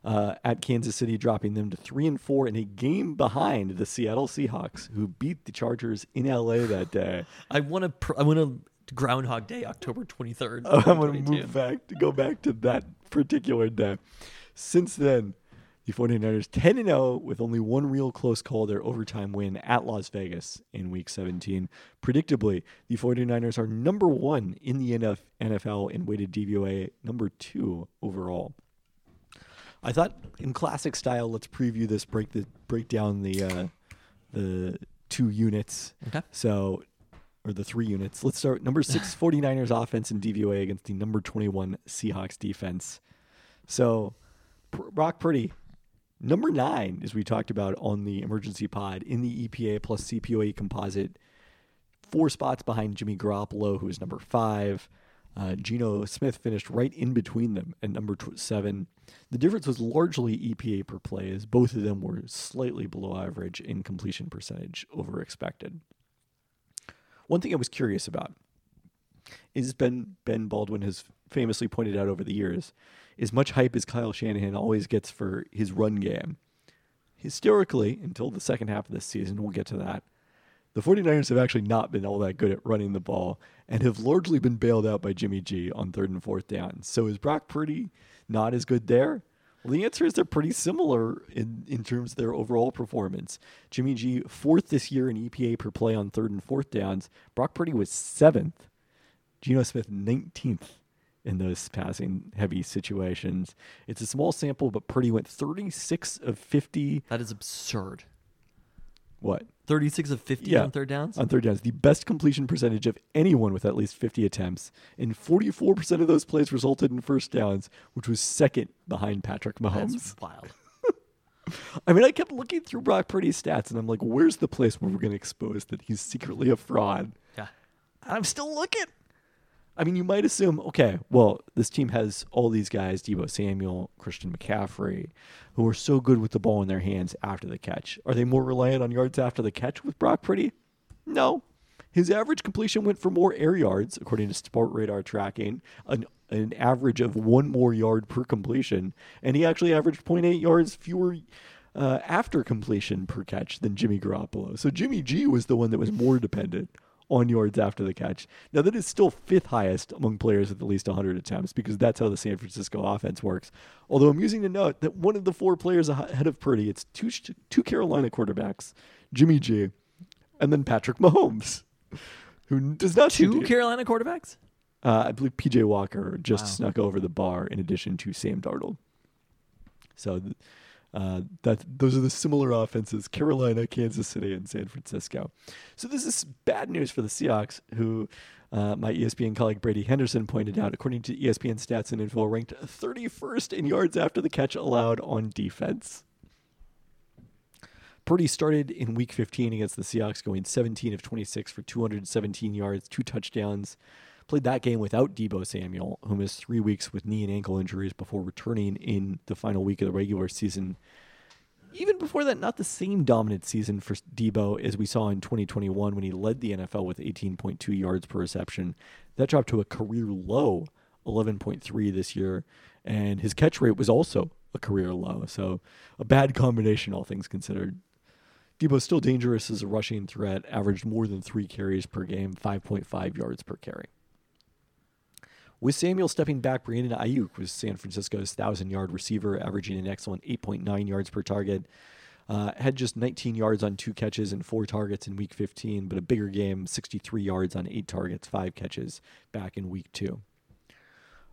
uh, at Kansas City, dropping them to 3 and 4 in a game behind the Seattle Seahawks, who beat the Chargers in LA that day. I want to. Pr- I want to Groundhog Day, October twenty third. I want to move back to go back to that particular day. Since then, the 49ers 10 and 0 with only one real close call, their overtime win at Las Vegas in week 17. Predictably, the 49ers are number one in the NFL in weighted DVOA, number two overall. I thought, in classic style, let's preview this, break the break down the uh, the two units. Okay. So, or the three units. Let's start number six 49ers offense in DVOA against the number 21 Seahawks defense. So, Brock Purdy, number nine, as we talked about on the emergency pod in the EPA plus CPOE composite, four spots behind Jimmy Garoppolo, who is number five. Uh, Geno Smith finished right in between them at number tw- seven. The difference was largely EPA per play, as both of them were slightly below average in completion percentage over expected. One thing I was curious about is Ben Ben Baldwin has famously pointed out over the years, as much hype as Kyle Shanahan always gets for his run game. Historically, until the second half of this season, we'll get to that. The 49ers have actually not been all that good at running the ball and have largely been bailed out by Jimmy G on third and fourth down. So is Brock Purdy not as good there? Well, the answer is they're pretty similar in, in terms of their overall performance. Jimmy G, fourth this year in EPA per play on third and fourth downs. Brock Purdy was seventh. Geno Smith, 19th in those passing heavy situations. It's a small sample, but Purdy went 36 of 50. That is absurd. What? 36 of 50 Yeah. on third downs? On third downs, the best completion percentage of anyone with at least 50 attempts. And 44% of those plays resulted in first downs, which was second behind Patrick Mahomes. That's wild. I mean, I kept looking through Brock Purdy's stats, and I'm like, where's the place where we're going to expose that he's secretly a fraud? Yeah. I'm still looking. I mean, you might assume, okay, well, this team has all these guys, Deebo Samuel, Christian McCaffrey, who are so good with the ball in their hands after the catch. Are they more reliant on yards after the catch with Brock Purdy? No. His average completion went for more air yards, according to Sportradar tracking, an, an average of one more yard per completion, and he actually averaged 0.8 yards fewer uh, after completion per catch than Jimmy Garoppolo. So Jimmy G was the one that was more dependent on yards after the catch. Now that is still fifth highest among players with at least 100 attempts because that's how the San Francisco offense works. Although I'm using to note that one of the four players ahead of Purdy, it's two two Carolina quarterbacks, Jimmy G, and then Patrick Mahomes, who does not Two Carolina quarterbacks? uh, I believe PJ Walker just Wow. snuck over the bar in addition to Sam Darnold. So th- uh, that those are the similar offenses: Carolina, Kansas City, and San Francisco. So this is bad news for the Seahawks, who uh, my ESPN colleague Brady Henderson pointed out, according to ESPN Stats and Info, ranked 31st in yards after the catch allowed on defense. Purdy started in week 15 against the Seahawks, going 17 of 26 for 217 yards, two touchdowns. Played that game without Deebo Samuel, who missed three weeks with knee and ankle injuries before returning in the final week of the regular season. Even before that, not the same dominant season for Deebo as we saw in 2021 when he led the NFL with 18.2 yards per reception. That dropped to a career low, 11.3 this year, and his catch rate was also a career low. So a bad combination, all things considered. Deebo's still dangerous as a rushing threat, averaged more than three carries per game, 5.5 yards per carry. With Samuel stepping back, Brandon Aiyuk was San Francisco's 1,000 yard receiver, averaging an excellent 8.9 yards per target. Uh, had just 19 yards on two catches and four targets in week 15, but a bigger game, 63 yards on eight targets, five catches back in week two.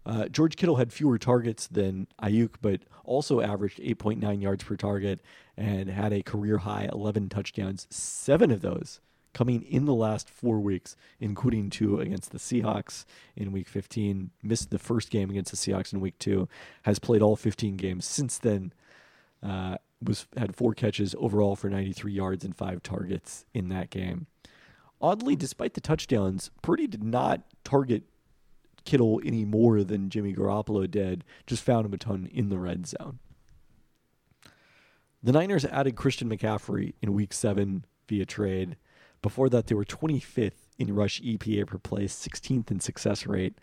Uh, George Kittle had fewer targets than Aiyuk, but also averaged 8.9 yards per target and had a career high 11 touchdowns, seven of those coming in the last four weeks, including two against the Seahawks in week 15. Missed the first game against the Seahawks in week two, has played all 15 games since then. Uh, was had four catches overall for 93 yards and five targets in that game. Oddly, despite the touchdowns, Purdy did not target Kittle any more than Jimmy Garoppolo did, just found him a ton in the red zone. The Niners added Christian McCaffrey in week seven via trade. Before that, they were 25th in rush EPA per play, 16th in success rate.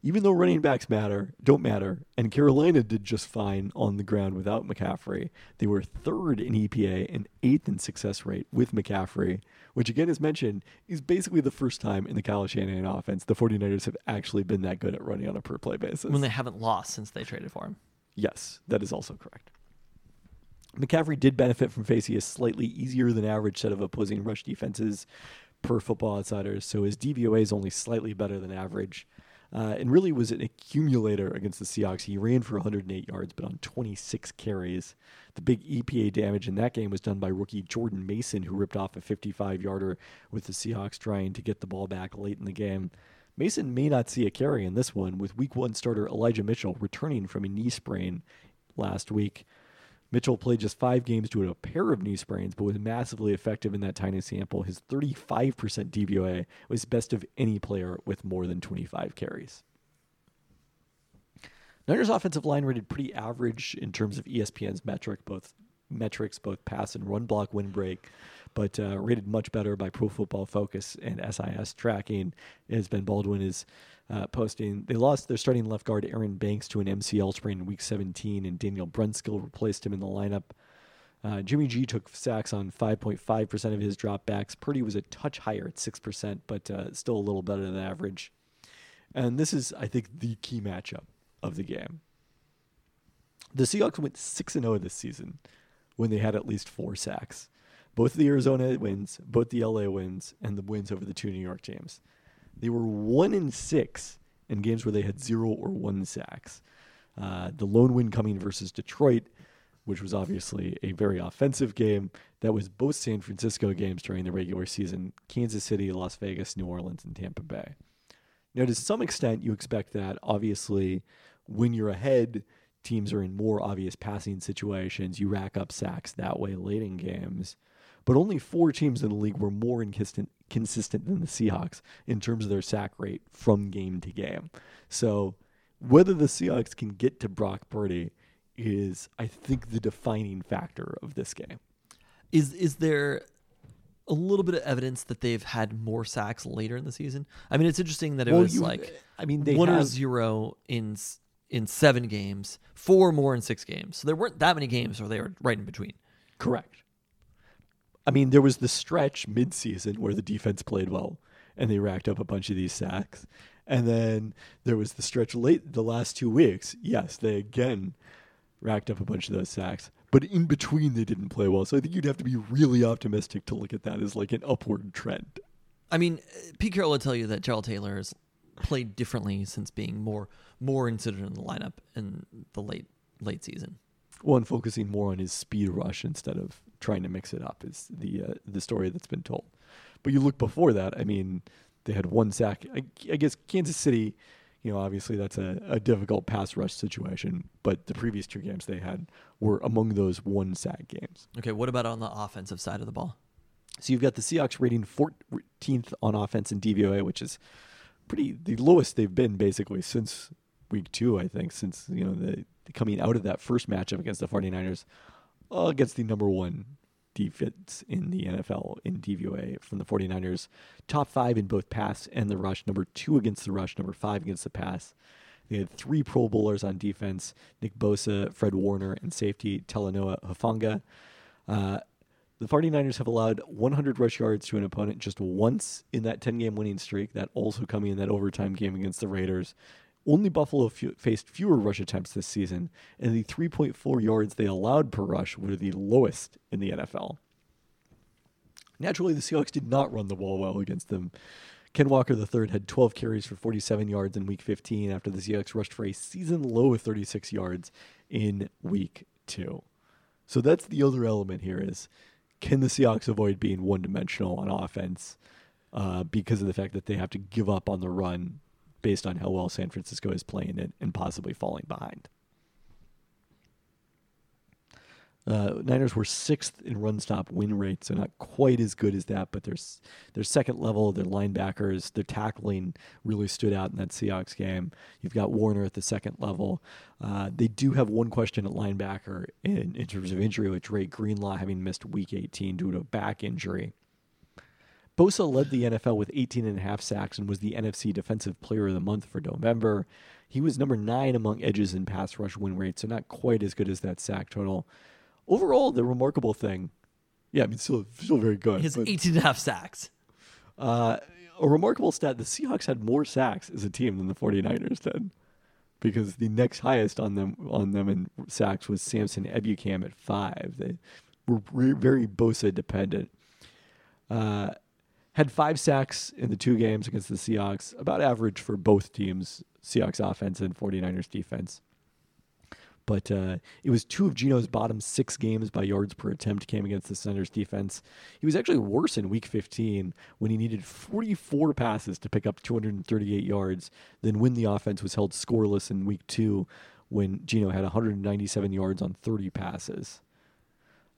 Even though running backs matter, don't matter, and Carolina did just fine on the ground without McCaffrey, they were third in EPA and eighth in success rate with McCaffrey, which again, as mentioned, is basically the first time in the Kyle Shanahan offense the 49ers have actually been that good at running on a per play basis. When they haven't lost since they traded for him. Yes, that is also correct. McCaffrey did benefit from facing a slightly easier than average set of opposing rush defenses per football outsiders, so his DVOA is only slightly better than average. Uh, and really was an accumulator against the Seahawks. He ran for 108 yards, but on 26 carries. The big EPA damage in that game was done by rookie Jordan Mason, who ripped off a 55 yarder with the Seahawks trying to get the ball back late in the game. Mason may not see a carry in this one, with week one starter Elijah Mitchell returning from a knee sprain last week. Mitchell played just five games due to a pair of knee sprains, but was massively effective in that tiny sample. His 35% DVOA was best of any player with more than 25 carries. Niners offensive line rated pretty average in terms of ESPN's metric, both metrics, both pass and run block win break, but uh, rated much better by Pro Football Focus and SIS tracking. As Ben Baldwin is uh, posting, they lost their starting left guard Aaron Banks to an MCL sprain in Week 17, and Daniel Brunskill replaced him in the lineup. Uh, Jimmy G took sacks on 5.5% of his dropbacks. Purdy was a touch higher at 6%, but uh, still a little better than average. And this is, I think, the key matchup of the game. The Seahawks went 6 0 this season when they had at least four sacks. Both the Arizona wins, both the LA wins, and the wins over the two New York teams. They were 1 in 6 in games where they had zero or one sacks. Uh, the lone win coming versus Detroit, which was obviously a very offensive game. That was both San Francisco games during the regular season Kansas City, Las Vegas, New Orleans, and Tampa Bay. Now, to some extent, you expect that. Obviously, when you're ahead, teams are in more obvious passing situations. You rack up sacks that way late in games. But only four teams in the league were more inconsistent, consistent than the Seahawks in terms of their sack rate from game to game. So, whether the Seahawks can get to Brock Purdy is, I think, the defining factor of this game. Is is there a little bit of evidence that they've had more sacks later in the season? I mean, it's interesting that it Well, was you- like I mean, they one or zero in in seven games, four more in six games. So there weren't that many games where they were right in between. Correct. I mean, there was the stretch mid-season where the defense played well and they racked up a bunch of these sacks. And then there was the stretch late the last two weeks. Yes, they again racked up a bunch of those sacks. But in between they didn't play well. So I think you'd have to be really optimistic to look at that as like an upward trend. I mean, Pete Carroll will tell you that Darrell Taylor has played differently since being more more considered in the lineup in the late late season. One focusing more on his speed rush instead of trying to mix it up is the uh, the story that's been told. But you look before that, I mean, they had one sack. I, I guess Kansas City, you know, obviously that's a, a difficult pass rush situation. But the previous two games they had were among those one sack games. Okay, what about on the offensive side of the ball? So you've got the Seahawks rating 14th on offense in DVOA, which is pretty the lowest they've been basically since week two, I think, since you know the, coming out of that first matchup against the 49ers uh, against the number one defense in the NFL in DVOA from the 49ers. Top five in both pass and the rush, number two against the rush, number five against the pass. They had three Pro Bowlers on defense Nick Bosa, Fred Warner, and safety Talanoa Hufanga. Uh, the 49ers have allowed 100 rush yards to an opponent just once in that 10 game winning streak, that also coming in that overtime game against the Raiders. Only Buffalo fu- faced fewer rush attempts this season, and the 3.4 yards they allowed per rush were the lowest in the NFL. Naturally, the Seahawks did not run the ball well against them. Ken Walker III had 12 carries for 47 yards in Week 15 after the Seahawks rushed for a season low of 36 yards in Week 2. So that's the other element here is can the Seahawks avoid being one dimensional on offense uh, because of the fact that they have to give up on the run based on how well San Francisco is playing it and possibly falling behind? Uh, Niners were sixth in run stop win rate, so not quite as good as that, but there's their second level, their linebackers, their tackling really stood out in that Seahawks game. You've got Warner at the second level. Uh, they do have one question at linebacker in, in terms of injury, with Dre Greenlaw having missed week 18 due to a back injury. Bosa led the NFL with 18 and a half sacks and was the NFC Defensive Player of the Month for November. He was number nine among edges in pass rush win rate, so not quite as good as that sack total. Overall, the remarkable thing, yeah, I mean, still, still very good. His but, 18 and a half sacks. uh, a remarkable stat: the Seahawks had more sacks as a team than the 49ers did, because the next highest on them on them in sacks was Samson Ebukam at five. They were re- very Bosa dependent. Uh, had five sacks in the two games against the Seahawks, about average for both teams, Seahawks offense and 49ers defense. But uh, it was two of Geno's bottom six games by yards per attempt came against the Senators defense. He was actually worse in Week 15 when he needed 44 passes to pick up 238 yards than when the offense was held scoreless in Week two when Geno had 197 yards on 30 passes.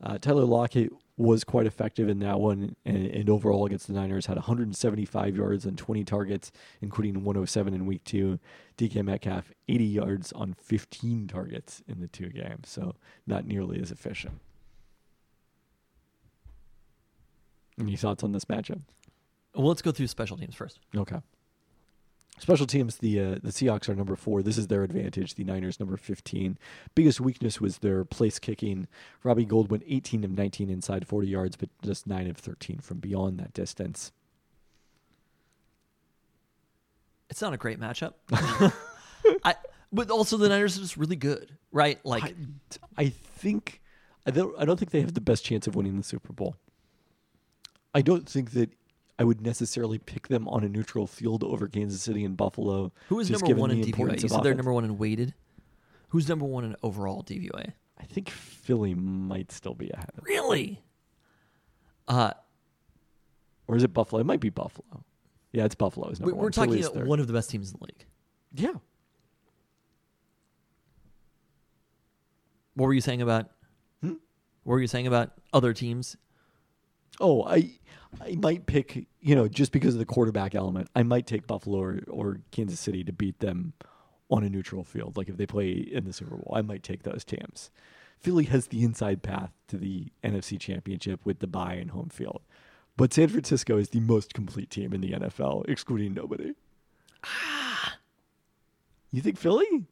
Uh, Tyler Lockett was quite effective in that one, and, and overall against the Niners had 175 yards on 20 targets, including 107 in week two. DK Metcalf 80 yards on 15 targets in the two games, so not nearly as efficient. Any thoughts on this matchup? Well, let's go through special teams first. Okay. Special teams, the uh, the Seahawks are number four. This is their advantage. The Niners number fifteen. Biggest weakness was their place kicking. Robbie Gould went eighteen of nineteen inside forty yards, but just nine of thirteen from beyond that distance. It's not a great matchup. I, but also the Niners are just really good, right? Like, I, I think I don't I don't think they have the best chance of winning the Super Bowl. I don't think that I would necessarily pick them on a neutral field over Kansas City and Buffalo. who is number one in DVOA? You said they're number one in weighted. Who's number one in overall DVOA? I think Philly might still be ahead. Really? Uh, Or is it Buffalo? It might be Buffalo. Yeah, it's Buffalo. Is number we're one. talking about one of the best teams in the league. Yeah. What were you saying about? Hmm? What were you saying about other teams? Oh, I I might pick, you know, just because of the quarterback element, I might take Buffalo or, or Kansas City to beat them on a neutral field. Like if they play in the Super Bowl, I might take those teams. Philly has the inside path to the NFC Championship with the bye and home field. But San Francisco is the most complete team in the NFL, excluding nobody. Ah. You think Philly?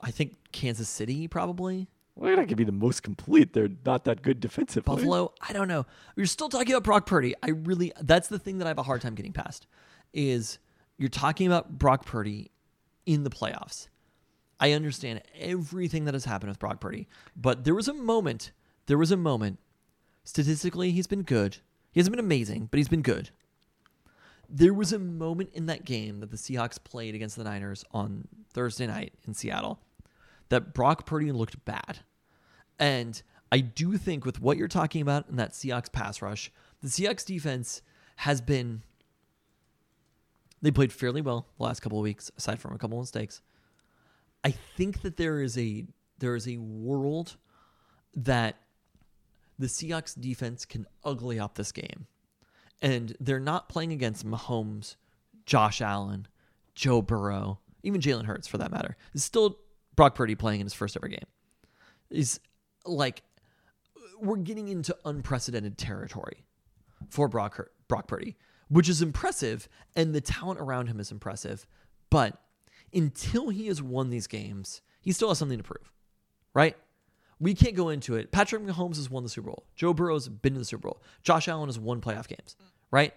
I think Kansas City probably. They're not going to be the most complete. They're not that good defensively. Buffalo, I don't know. You're still talking about Brock Purdy. I really that's the thing that I have a hard time getting past is you're talking about Brock Purdy in the playoffs. I understand everything that has happened with Brock Purdy, but there was a moment, there was a moment statistically he's been good. He hasn't been amazing, but he's been good. There was a moment in that game that the Seahawks played against the Niners on Thursday night in Seattle that Brock Purdy looked bad. And I do think with what you're talking about in that Seahawks pass rush, the Seahawks defense has been they played fairly well the last couple of weeks, aside from a couple of mistakes. I think that there is a there is a world that the Seahawks defense can ugly up this game. And they're not playing against Mahomes, Josh Allen, Joe Burrow, even Jalen Hurts for that matter. It's still Brock Purdy playing in his first ever game. Is like we're getting into unprecedented territory for Brock Brock Purdy, which is impressive, and the talent around him is impressive. But until he has won these games, he still has something to prove, right? We can't go into it. Patrick Mahomes has won the Super Bowl. Joe Burrow's been in the Super Bowl. Josh Allen has won playoff games, right?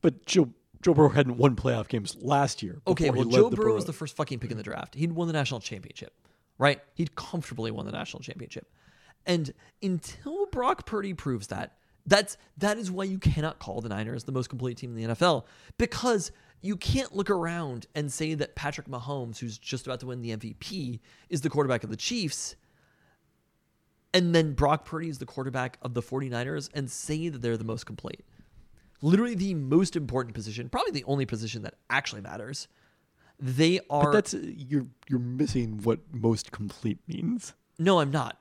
But Joe Joe Burrow hadn't won playoff games last year. Okay, well, Joe Burrow was the first fucking pick in the draft. He'd won the national championship, right? He'd comfortably won the national championship. And until Brock Purdy proves that, that's that is why you cannot call the Niners the most complete team in the NFL because you can't look around and say that Patrick Mahomes, who's just about to win the MVP, is the quarterback of the Chiefs. And then Brock Purdy is the quarterback of the 49ers and say that they're the most complete literally the most important position, probably the only position that actually matters. They are. But that's you're you're missing what most complete means. no, I'm not.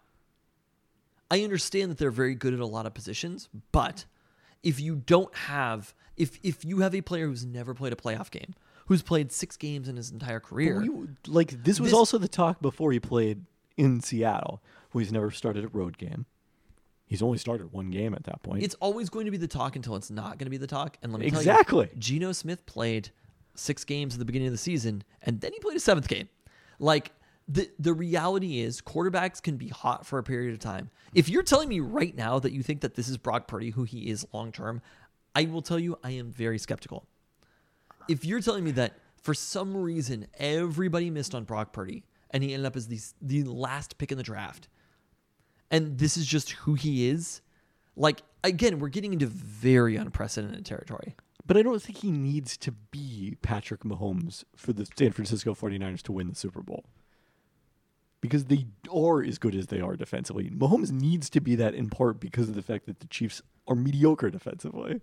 I understand that they're very good at a lot of positions, but if you don't have, if if you have a player who's never played a playoff game, who's played six games in his entire career, like this was This- also the talk before he played in Seattle, where he's never started a road game. He's only started one game at that point. it's always going to be the talk until it's not going to be the talk. And let me tell you Exactly. you, Geno Smith played six games at the beginning of the season, and then he played a seventh game. Like the the reality is, quarterbacks can be hot for a period of time. If you're telling me right now that you think that this is Brock Purdy, who he is long term, I will tell you I am very skeptical. If you're telling me that for some reason everybody missed on Brock Purdy and he ended up as the the last pick in the draft, and this is just who he is, like again, we're getting into very unprecedented territory. But I don't think he needs to be Patrick Mahomes for the San Francisco 49ers to win the Super Bowl. Because they are as good as they are defensively. Mahomes needs to be that in part because of the fact that the Chiefs are mediocre defensively.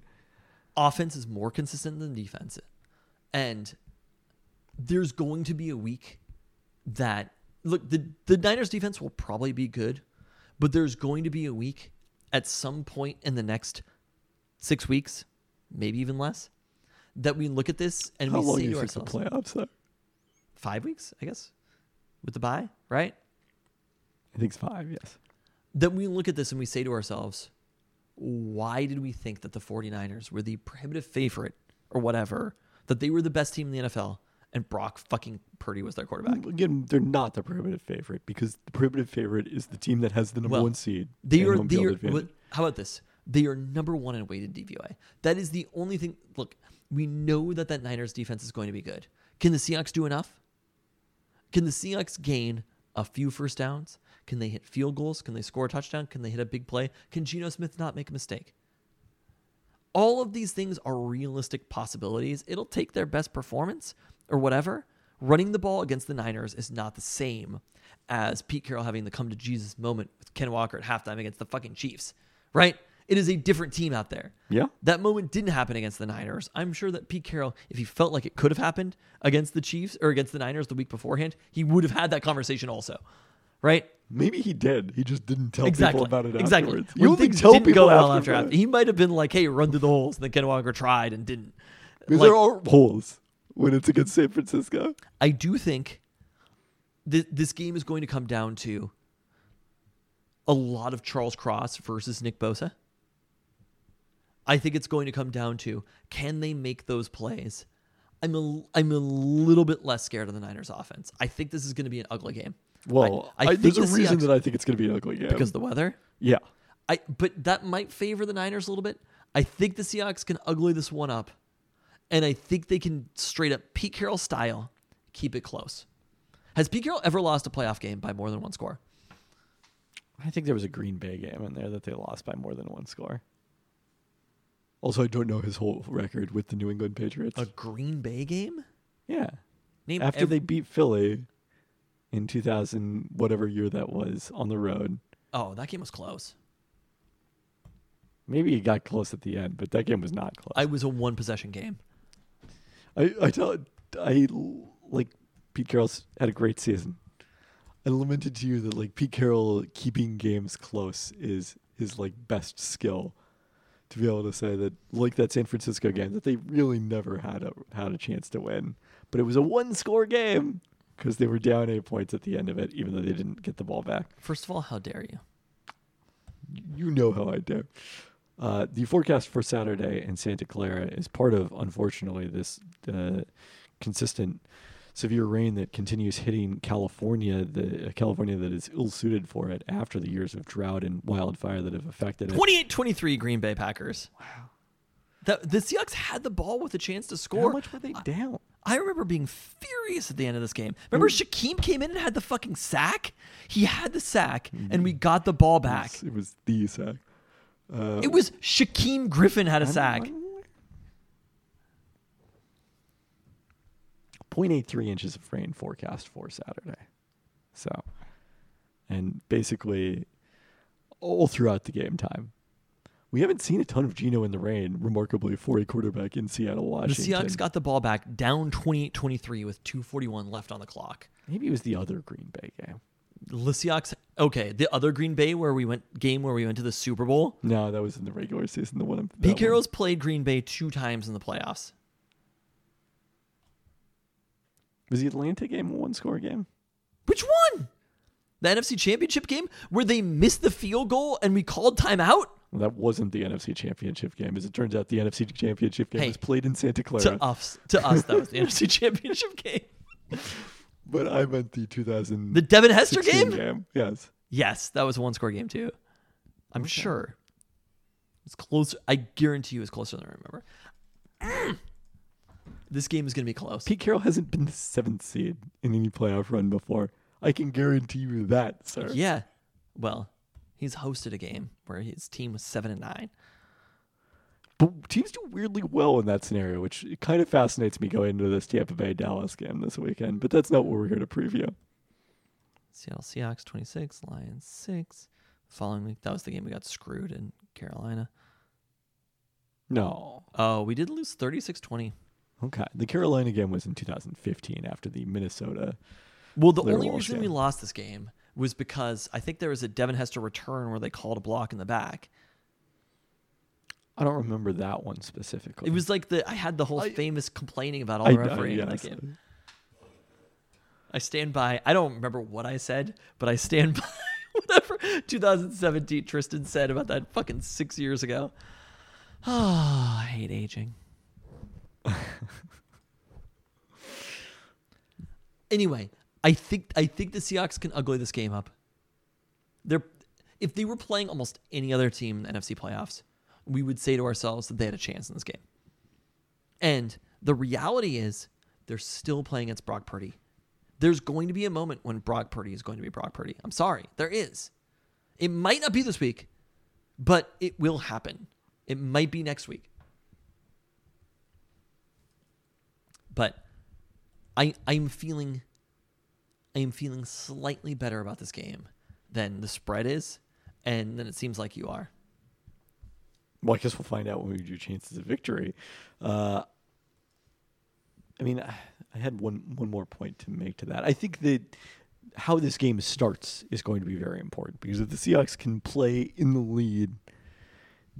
Offense is more consistent than defense, and there's going to be a week that look the the Niners defense will probably be good, but there's going to be a week at some point in the next six weeks, maybe even less, that we look at this and How we long say do you to think the playoffs are? five weeks, I guess, with the bye, right? I think it's five. Yes. Then we look at this and we say to ourselves, why did we think that the 49ers were the prohibitive favorite or whatever, that they were the best team in the NFL and Brock fucking Purdy was their quarterback? Again, they're not the prohibitive favorite because the prohibitive favorite is the team that has the number Well, one seed. They and are, home they field are advantage. what- how about this? They are number one in weighted DVOA. That is the only thing. Look, we know that that Niners defense is going to be good. Can the Seahawks do enough? Can the Seahawks gain a few first downs? Can they hit field goals? Can they score a touchdown? Can they hit a big play? Can Geno Smith not make a mistake? All of these things are realistic possibilities. It'll take their best performance or whatever. Running the ball against the Niners is not the same as Pete Carroll having the come to Jesus moment with Ken Walker at halftime against the fucking Chiefs, right? It is a different team out there. Yeah. That moment didn't happen against the Niners. I'm sure that Pete Carroll, if he felt like it could have happened against the Chiefs or against the Niners the week beforehand, he would have had that conversation also, right? Maybe he did. He just didn't tell exactly. people about it exactly. afterwards. When You only tell didn't people go well after after, that. He might have been like, "Hey, run through the holes," and then Ken Walker tried and didn't. Like, there are holes when it's against San Francisco. I do think th- this game is going to come down to a lot of Charles Cross versus Nick Bosa. I think it's going to come down to can they make those plays. I'm a I'm a little bit less scared of the Niners offense. I think this is going to be an ugly game. Well, I, I I- think there's a reason Seahawks- that I think it's going to be an ugly game. because the weather. yeah, I but that might favor the Niners a little bit. I think the Seahawks can ugly this one up, and I think they can straight up Pete Carroll style keep it close. Has Pete Carroll ever lost a playoff game by more than one score? I think there was a Green Bay game in there that they lost by more than one score. Also, I don't know his whole record with the New England Patriots. A Green Bay game? yeah, Name after ev- they beat Philly in 2000, whatever year that was, on the road. Oh, that game was close. Maybe it got close at the end, but that game was not close. I was a one possession game. I, I tell I like Pete Carroll's had a great season. I lamented to you that like Pete Carroll keeping games close is his like best skill. To be able to say that like that San Francisco game that they really never had a had a chance to win, but it was a one score game because they were down eight points at the end of it, even though they didn't get the ball back. First of all, how dare you? You know how I do. Uh, the forecast for Saturday in Santa Clara is part of, unfortunately, this uh, consistent severe rain that continues hitting California. The uh, California that is ill suited for it after the years of drought and wildfire that have affected it. 28-23 Green Bay Packers. Wow. The, the Seahawks had the ball with a chance to score. How much were they down? I remember being furious at the end of this game. Remember, Shaquem came in and had the fucking sack. He had the sack, and we got the ball back. It was, it was the sack. Uh, It was Shaquem Griffin had a sack. 0.83 inches of rain forecast for Saturday. So, and basically all throughout the game time. We haven't seen a ton of Geno in the rain, remarkably, for a quarterback in Seattle, Washington. The Seahawks got the ball back down 28-23 with 241 left on the clock. Maybe it was the other Green Bay game. The Seahawks, okay, the other Green Bay where we went game where we went to the Super Bowl. No, that was in the regular season. The one. Pete one. Carroll's played Green Bay two times in the playoffs. Was the Atlanta game a one score game? Which one? The NFC Championship game where they missed the field goal and we called timeout? Well, that wasn't the NFC Championship game. As it turns out, the NFC Championship game Hey, was played in Santa Clara. To us, to us, that was the NFC Championship game. but I meant the 2000. The Devin Hester game? game. Yes. Yes, that was a one score game too. I'm sure. It's closer. I guarantee you it's closer than I remember. This game is going to be close. Pete Carroll hasn't been the seventh seed in any playoff run before. I can guarantee you that, sir. Yeah. Well, he's hosted a game where his team was 7 and 9. But teams do weirdly well in that scenario, which kind of fascinates me going into this Tampa Bay Dallas game this weekend. But that's not what we're here to preview. Seattle Seahawks 26, Lions 6. Following week, that was the game we got screwed in Carolina. No. Oh, we did lose 36 20. Okay. The Carolina game was in 2015 after the Minnesota Well, the Blair only Walsh reason we lost this game was because I think there was a Devin Hester return where they called a block in the back. I don't remember that one specifically. It was like the I had the whole I- famous complaining about all the know, refereeing in that game. I stand by. I don't remember what I said, but I stand by whatever 2017 Tristan said about that fucking six years ago. Oh, I hate aging. Anyway, I think I think the Seahawks can ugly this game up. They're if they were playing almost any other team in the NFC playoffs, we would say to ourselves that they had a chance in this game. And the reality is, they're still playing against Brock Purdy. There's going to be a moment when Brock Purdy is going to be Brock Purdy. I'm sorry, there is. It might not be this week, but it will happen. It might be next week. But I I'm feeling I am feeling slightly better about this game than the spread is, and then it seems like you are. Well, I guess we'll find out when we do chances of victory. Uh, I mean, I I had one one more point to make to that. I think that how this game starts is going to be very important because if the Seahawks can play in the lead,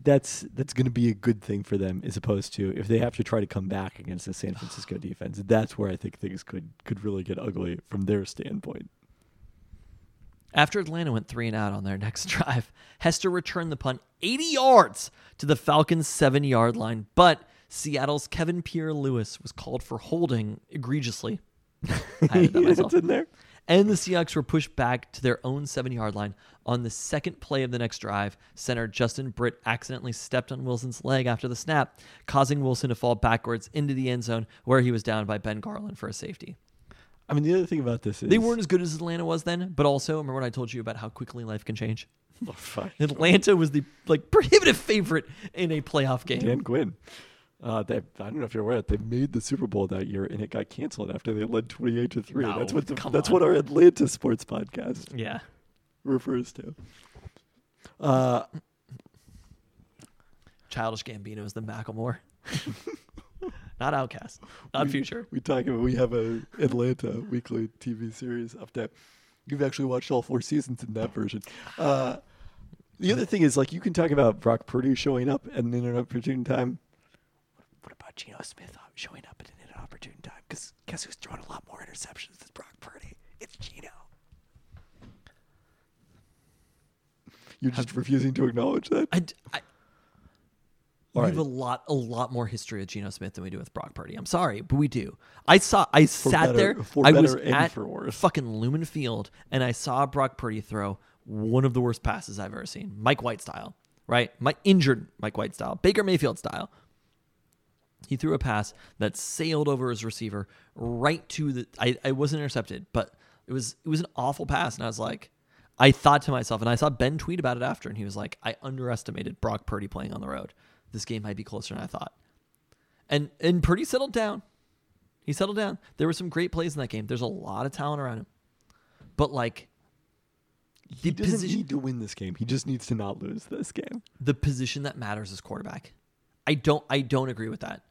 that's that's going to be a good thing for them as opposed to if they have to try to come back against the San Francisco defense. That's where I think things could could really get ugly from their standpoint. After Atlanta went three and out on their next drive, Hester returned the punt 80 yards to the Falcons' seven yard line, but Seattle's Kevin Pierre-Louis was called for holding egregiously. I added that myself. it's in there. And the Seahawks were pushed back to their own seven yard line. On the second play of the next drive, center Justin Britt accidentally stepped on Wilson's leg after the snap, causing Wilson to fall backwards into the end zone where he was down by Ben Garland for a safety. I mean, the other thing about this is They weren't as good as Atlanta was then, but also remember what I told you about how quickly life can change? Oh, fuck. Atlanta was the like prohibitive favorite in a playoff game. Dan Quinn. Uh, they, I don't know if you're aware, they made the Super Bowl that year, and it got canceled after they led twenty-eight to three. No, that's what the, that's on. what our Atlanta sports podcast Yeah. refers to. Uh, Childish Gambino is the Macklemore. not OutKast. Not we- Future. We talk about we have a Atlanta weekly TV series update. You've actually watched all four seasons in that version. Uh, the other thing is, like, you can talk about Brock Purdy showing up at an inopportune time. What about Geno Smith uh, showing up at an inopportune time? Because guess who's throwing a lot more interceptions than Brock Purdy? It's Geno. You're just refusing to acknowledge that. I, I- we have a lot, a lot more history with Geno Smith than we do with Brock Purdy. I'm sorry, but we do. I saw, I sat better- there, for I was at for fucking Lumen Field, and I saw Brock Purdy throw one of the worst passes I've ever seen, Mike White style, right? My injured Mike White style, Baker Mayfield style. He threw a pass that sailed over his receiver right to the. I, I wasn't intercepted, but it was it was an awful pass, and I was like, I thought to myself, and I saw Ben tweet about it after, and he was like, I underestimated Brock Purdy playing on the road. This game might be closer than I thought. And and Purdy settled down. He settled down. There were some great plays in that game. There's a lot of talent around him, but like He the doesn't position need to win this game. He just needs to not lose this game. the position that matters is quarterback. I don't I don't agree with that.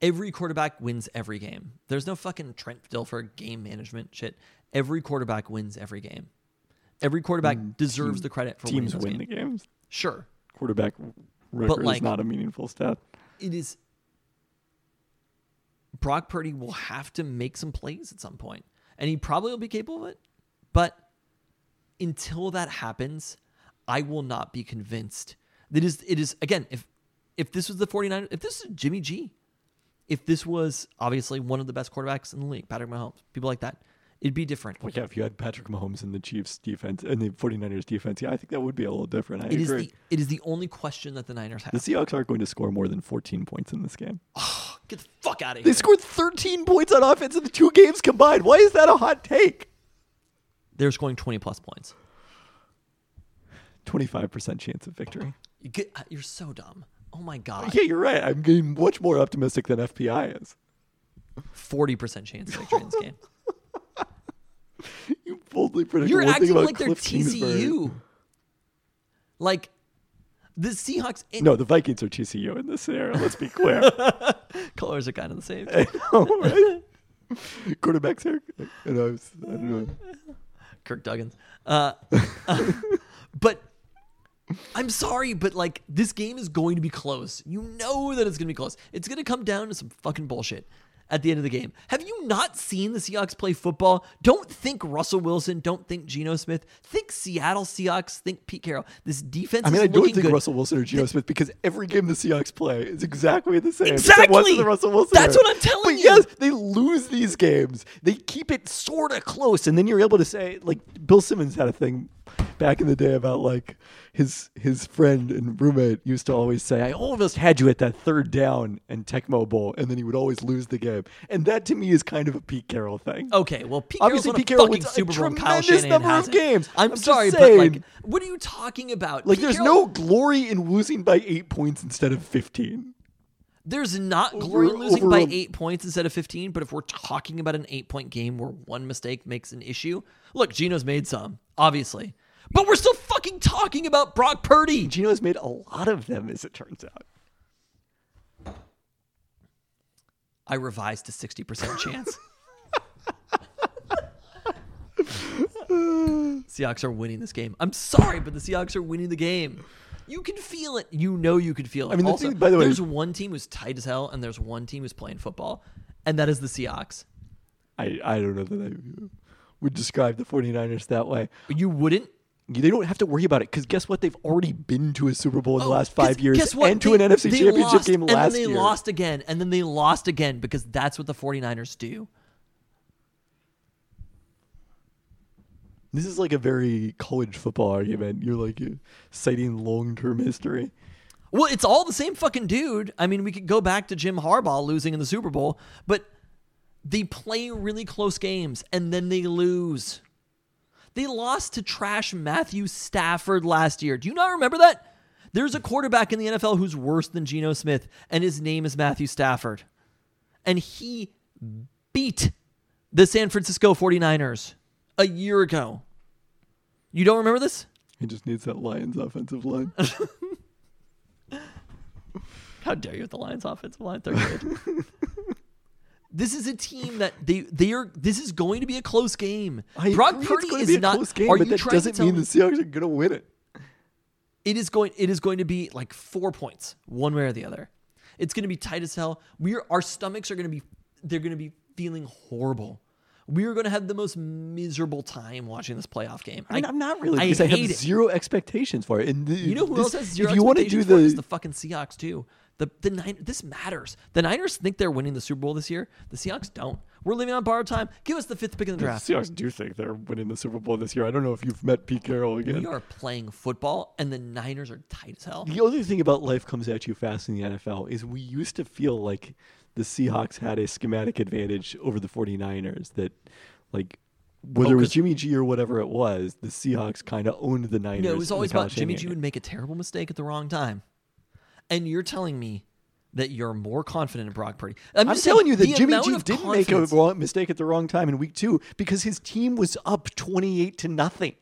Every quarterback wins every game. There's no fucking Trent Dilfer game management shit. Every quarterback wins every game. Every quarterback mm, deserves team- the credit for Teams win the games. Sure. Quarterback record like- is not a meaningful stat. It is Brock Purdy will have to make some plays at some point, and he probably will be capable of it. But until that happens, I will not be convinced. That is it is again, if if this was the 49ers, if this is Jimmy G, if this was obviously one of the best quarterbacks in the league, Patrick Mahomes, people like that, it'd be different. Well, yeah, if you had Patrick Mahomes in the Chiefs defense and the 49ers defense, yeah, I think that would be a little different. I It is agree. the it is the only question that the Niners have. the Seahawks aren't going to score more than 14 points in this game. Get the fuck out of here. They scored 13 points on offense in the two games combined. Why is that a hot take? They're scoring 20 plus points. 25% chance of victory. You get, you're so dumb. Oh my god. Yeah, you're right. I'm getting much more optimistic than FPI is. Forty percent chance in this game. You boldly predicted You're acting like they're Cliff Kingsbury. TCU. Like the Seahawks. It, No, the Vikings are TCU in this scenario. Let's be clear. colors are kind of the same. I know, right? Quarterback's hair. And I was, I don't know. Kirk Duggins. Uh, but I'm sorry, but like this game is going to be close. You know that it's going to be close. It's going to come down to some fucking bullshit at the end of the game. Have you not seen the Seahawks play football? Don't think Russell Wilson. Don't think Geno Smith. Think Seattle Seahawks. Think Pete Carroll. This defense I mean, is I don't think good. Russell Wilson or Geno Smith because every game the Seahawks play is exactly the same. Exactly! the Russell Wilson That's era. what I'm telling you. but you. yes, they lose these games. They keep it sort of close, and then you're able to say, like Bill Simmons had a thing back in the day about like his his friend and roommate used to always say, "I almost had you at that third down and Tecmo Bowl," and then he would always lose the game. And that to me is kind of a Pete Carroll thing. Okay, well, Pete Obviously, Pete Carroll wins a Super Bowl. Kyle tremendous number of games. I'm, I'm sorry, but like, what are you talking about? Like, Pete there's Carroll- no glory in losing by eight points instead of fifteen. There's not glory in Over- losing over by a- eight points instead of 15, but if we're talking about an eight point game where one mistake makes an issue, look, Geno's made some, obviously. But we're still fucking talking about Brock Purdy. Geno has made a lot of them, as it turns out. I revised to 60% chance. Seahawks are winning this game. I'm sorry, but the Seahawks are winning the game. You can feel it. You know you can feel it. I mean, the also, thing- by the way- there's one team who's tight as hell, and there's one team who's playing football, and that is the Seahawks. I, I don't know that I would describe the 49ers that way. You wouldn't They don't have to worry about it because guess what? They've already been to a Super Bowl in the Oh, last five years guess what? and to They- an NFC Championship lost, game and then they year. lost again, and then they lost again because that's what the 49ers do. This is like a very college football argument. You're like uh, citing long term history. Well, it's all the same fucking dude. I mean, we could go back to Jim Harbaugh losing in the Super Bowl, but they play really close games and then they lose. They lost to trash Matthew Stafford last year. Do you not remember that? There's a quarterback in the NFL who's worse than Geno Smith, and his name is Matthew Stafford. And he beat the San Francisco 49ers a year ago. You don't remember this? He just needs that Lions offensive line. How dare you with the Lions offensive line? They're good. this is a team that they they are. This is going to be a close game. I Brock Purdy it's going is to be a not. close game, are but you that trying doesn't mean me the Seahawks are going to win it. it is going? It is going to be like four points, one way or the other. It's going to be tight as hell. We are. Our stomachs are going to be. They're going to be feeling horrible. We are going to have the most miserable time watching this playoff game. I mean, I'm not really I because I, have it. zero expectations for it. And the, You know who this- else has zero If you want to expectations do for it? the the fucking Seahawks too. The the nine this matters. The Niners think they're winning the Super Bowl this year. The Seahawks don't. We're living on borrowed time. Give us the fifth pick in the The draft. Seahawks do think they're winning the Super Bowl this year. I don't know if you've met Pete Carroll again. We are playing football, and the Niners are tight as hell. The only thing about life comes at you fast in the NFL is we used to feel like the Seahawks had a schematic advantage over the 49ers that like whether Oh, it was oh, Jimmy G or whatever it was, the Seahawks kind of owned the Niners. No, it was always about Jimmy G Shanahan would make a terrible mistake at the wrong time. And you're telling me that you're more confident in Brock Purdy. I'm, I'm just telling you that Jimmy G didn't make a mistake at the wrong time in week two because his team was up 28 to nothing.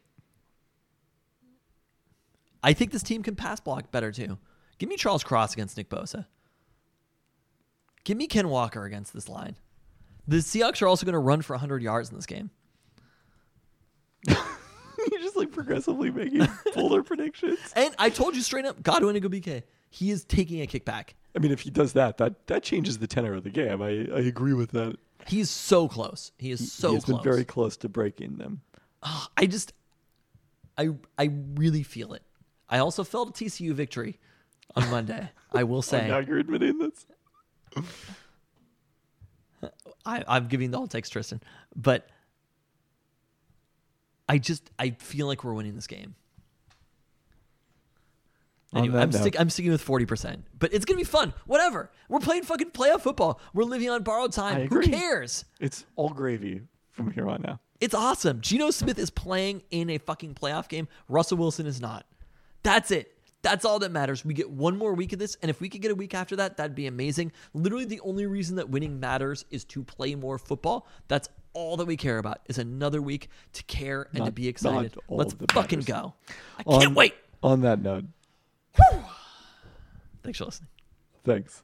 I think this team can pass block better too. Give me Charles Cross against Nick Bosa. Give me Ken Walker against this line. The Seahawks are also going to run for 100 yards in this game. You're just like progressively making polar predictions. And I told you straight up, Godwin Igwebuike, he is taking a kickback. I mean, if he does that, that that changes the tenor of the game. I, I agree with that. He's so close. He is so he has close. been very close to breaking them. Ah, I just, I, I really feel it. I also felt a TCU victory on Monday. I will Oh, say. now you're admitting this. I, I'm giving the whole text Tristan, but I just I feel like we're winning this game. On Anyway, I'm stick, I'm sticking with forty percent, but it's gonna be fun. Whatever. We're playing fucking playoff football. We're living on borrowed time. Who cares? It's all gravy from here on out. It's awesome. Geno Smith is playing in a fucking playoff game. Russell Wilson is not. That's it. That's all that matters. We get one more week of this, and if we could get a week after that, that'd be amazing. Literally, the only reason that winning matters is to play more football. That's all that we care about. Is another week to care and to be excited. Let's fucking matters. go. I can't wait. On that note, Thanks for listening. thanks.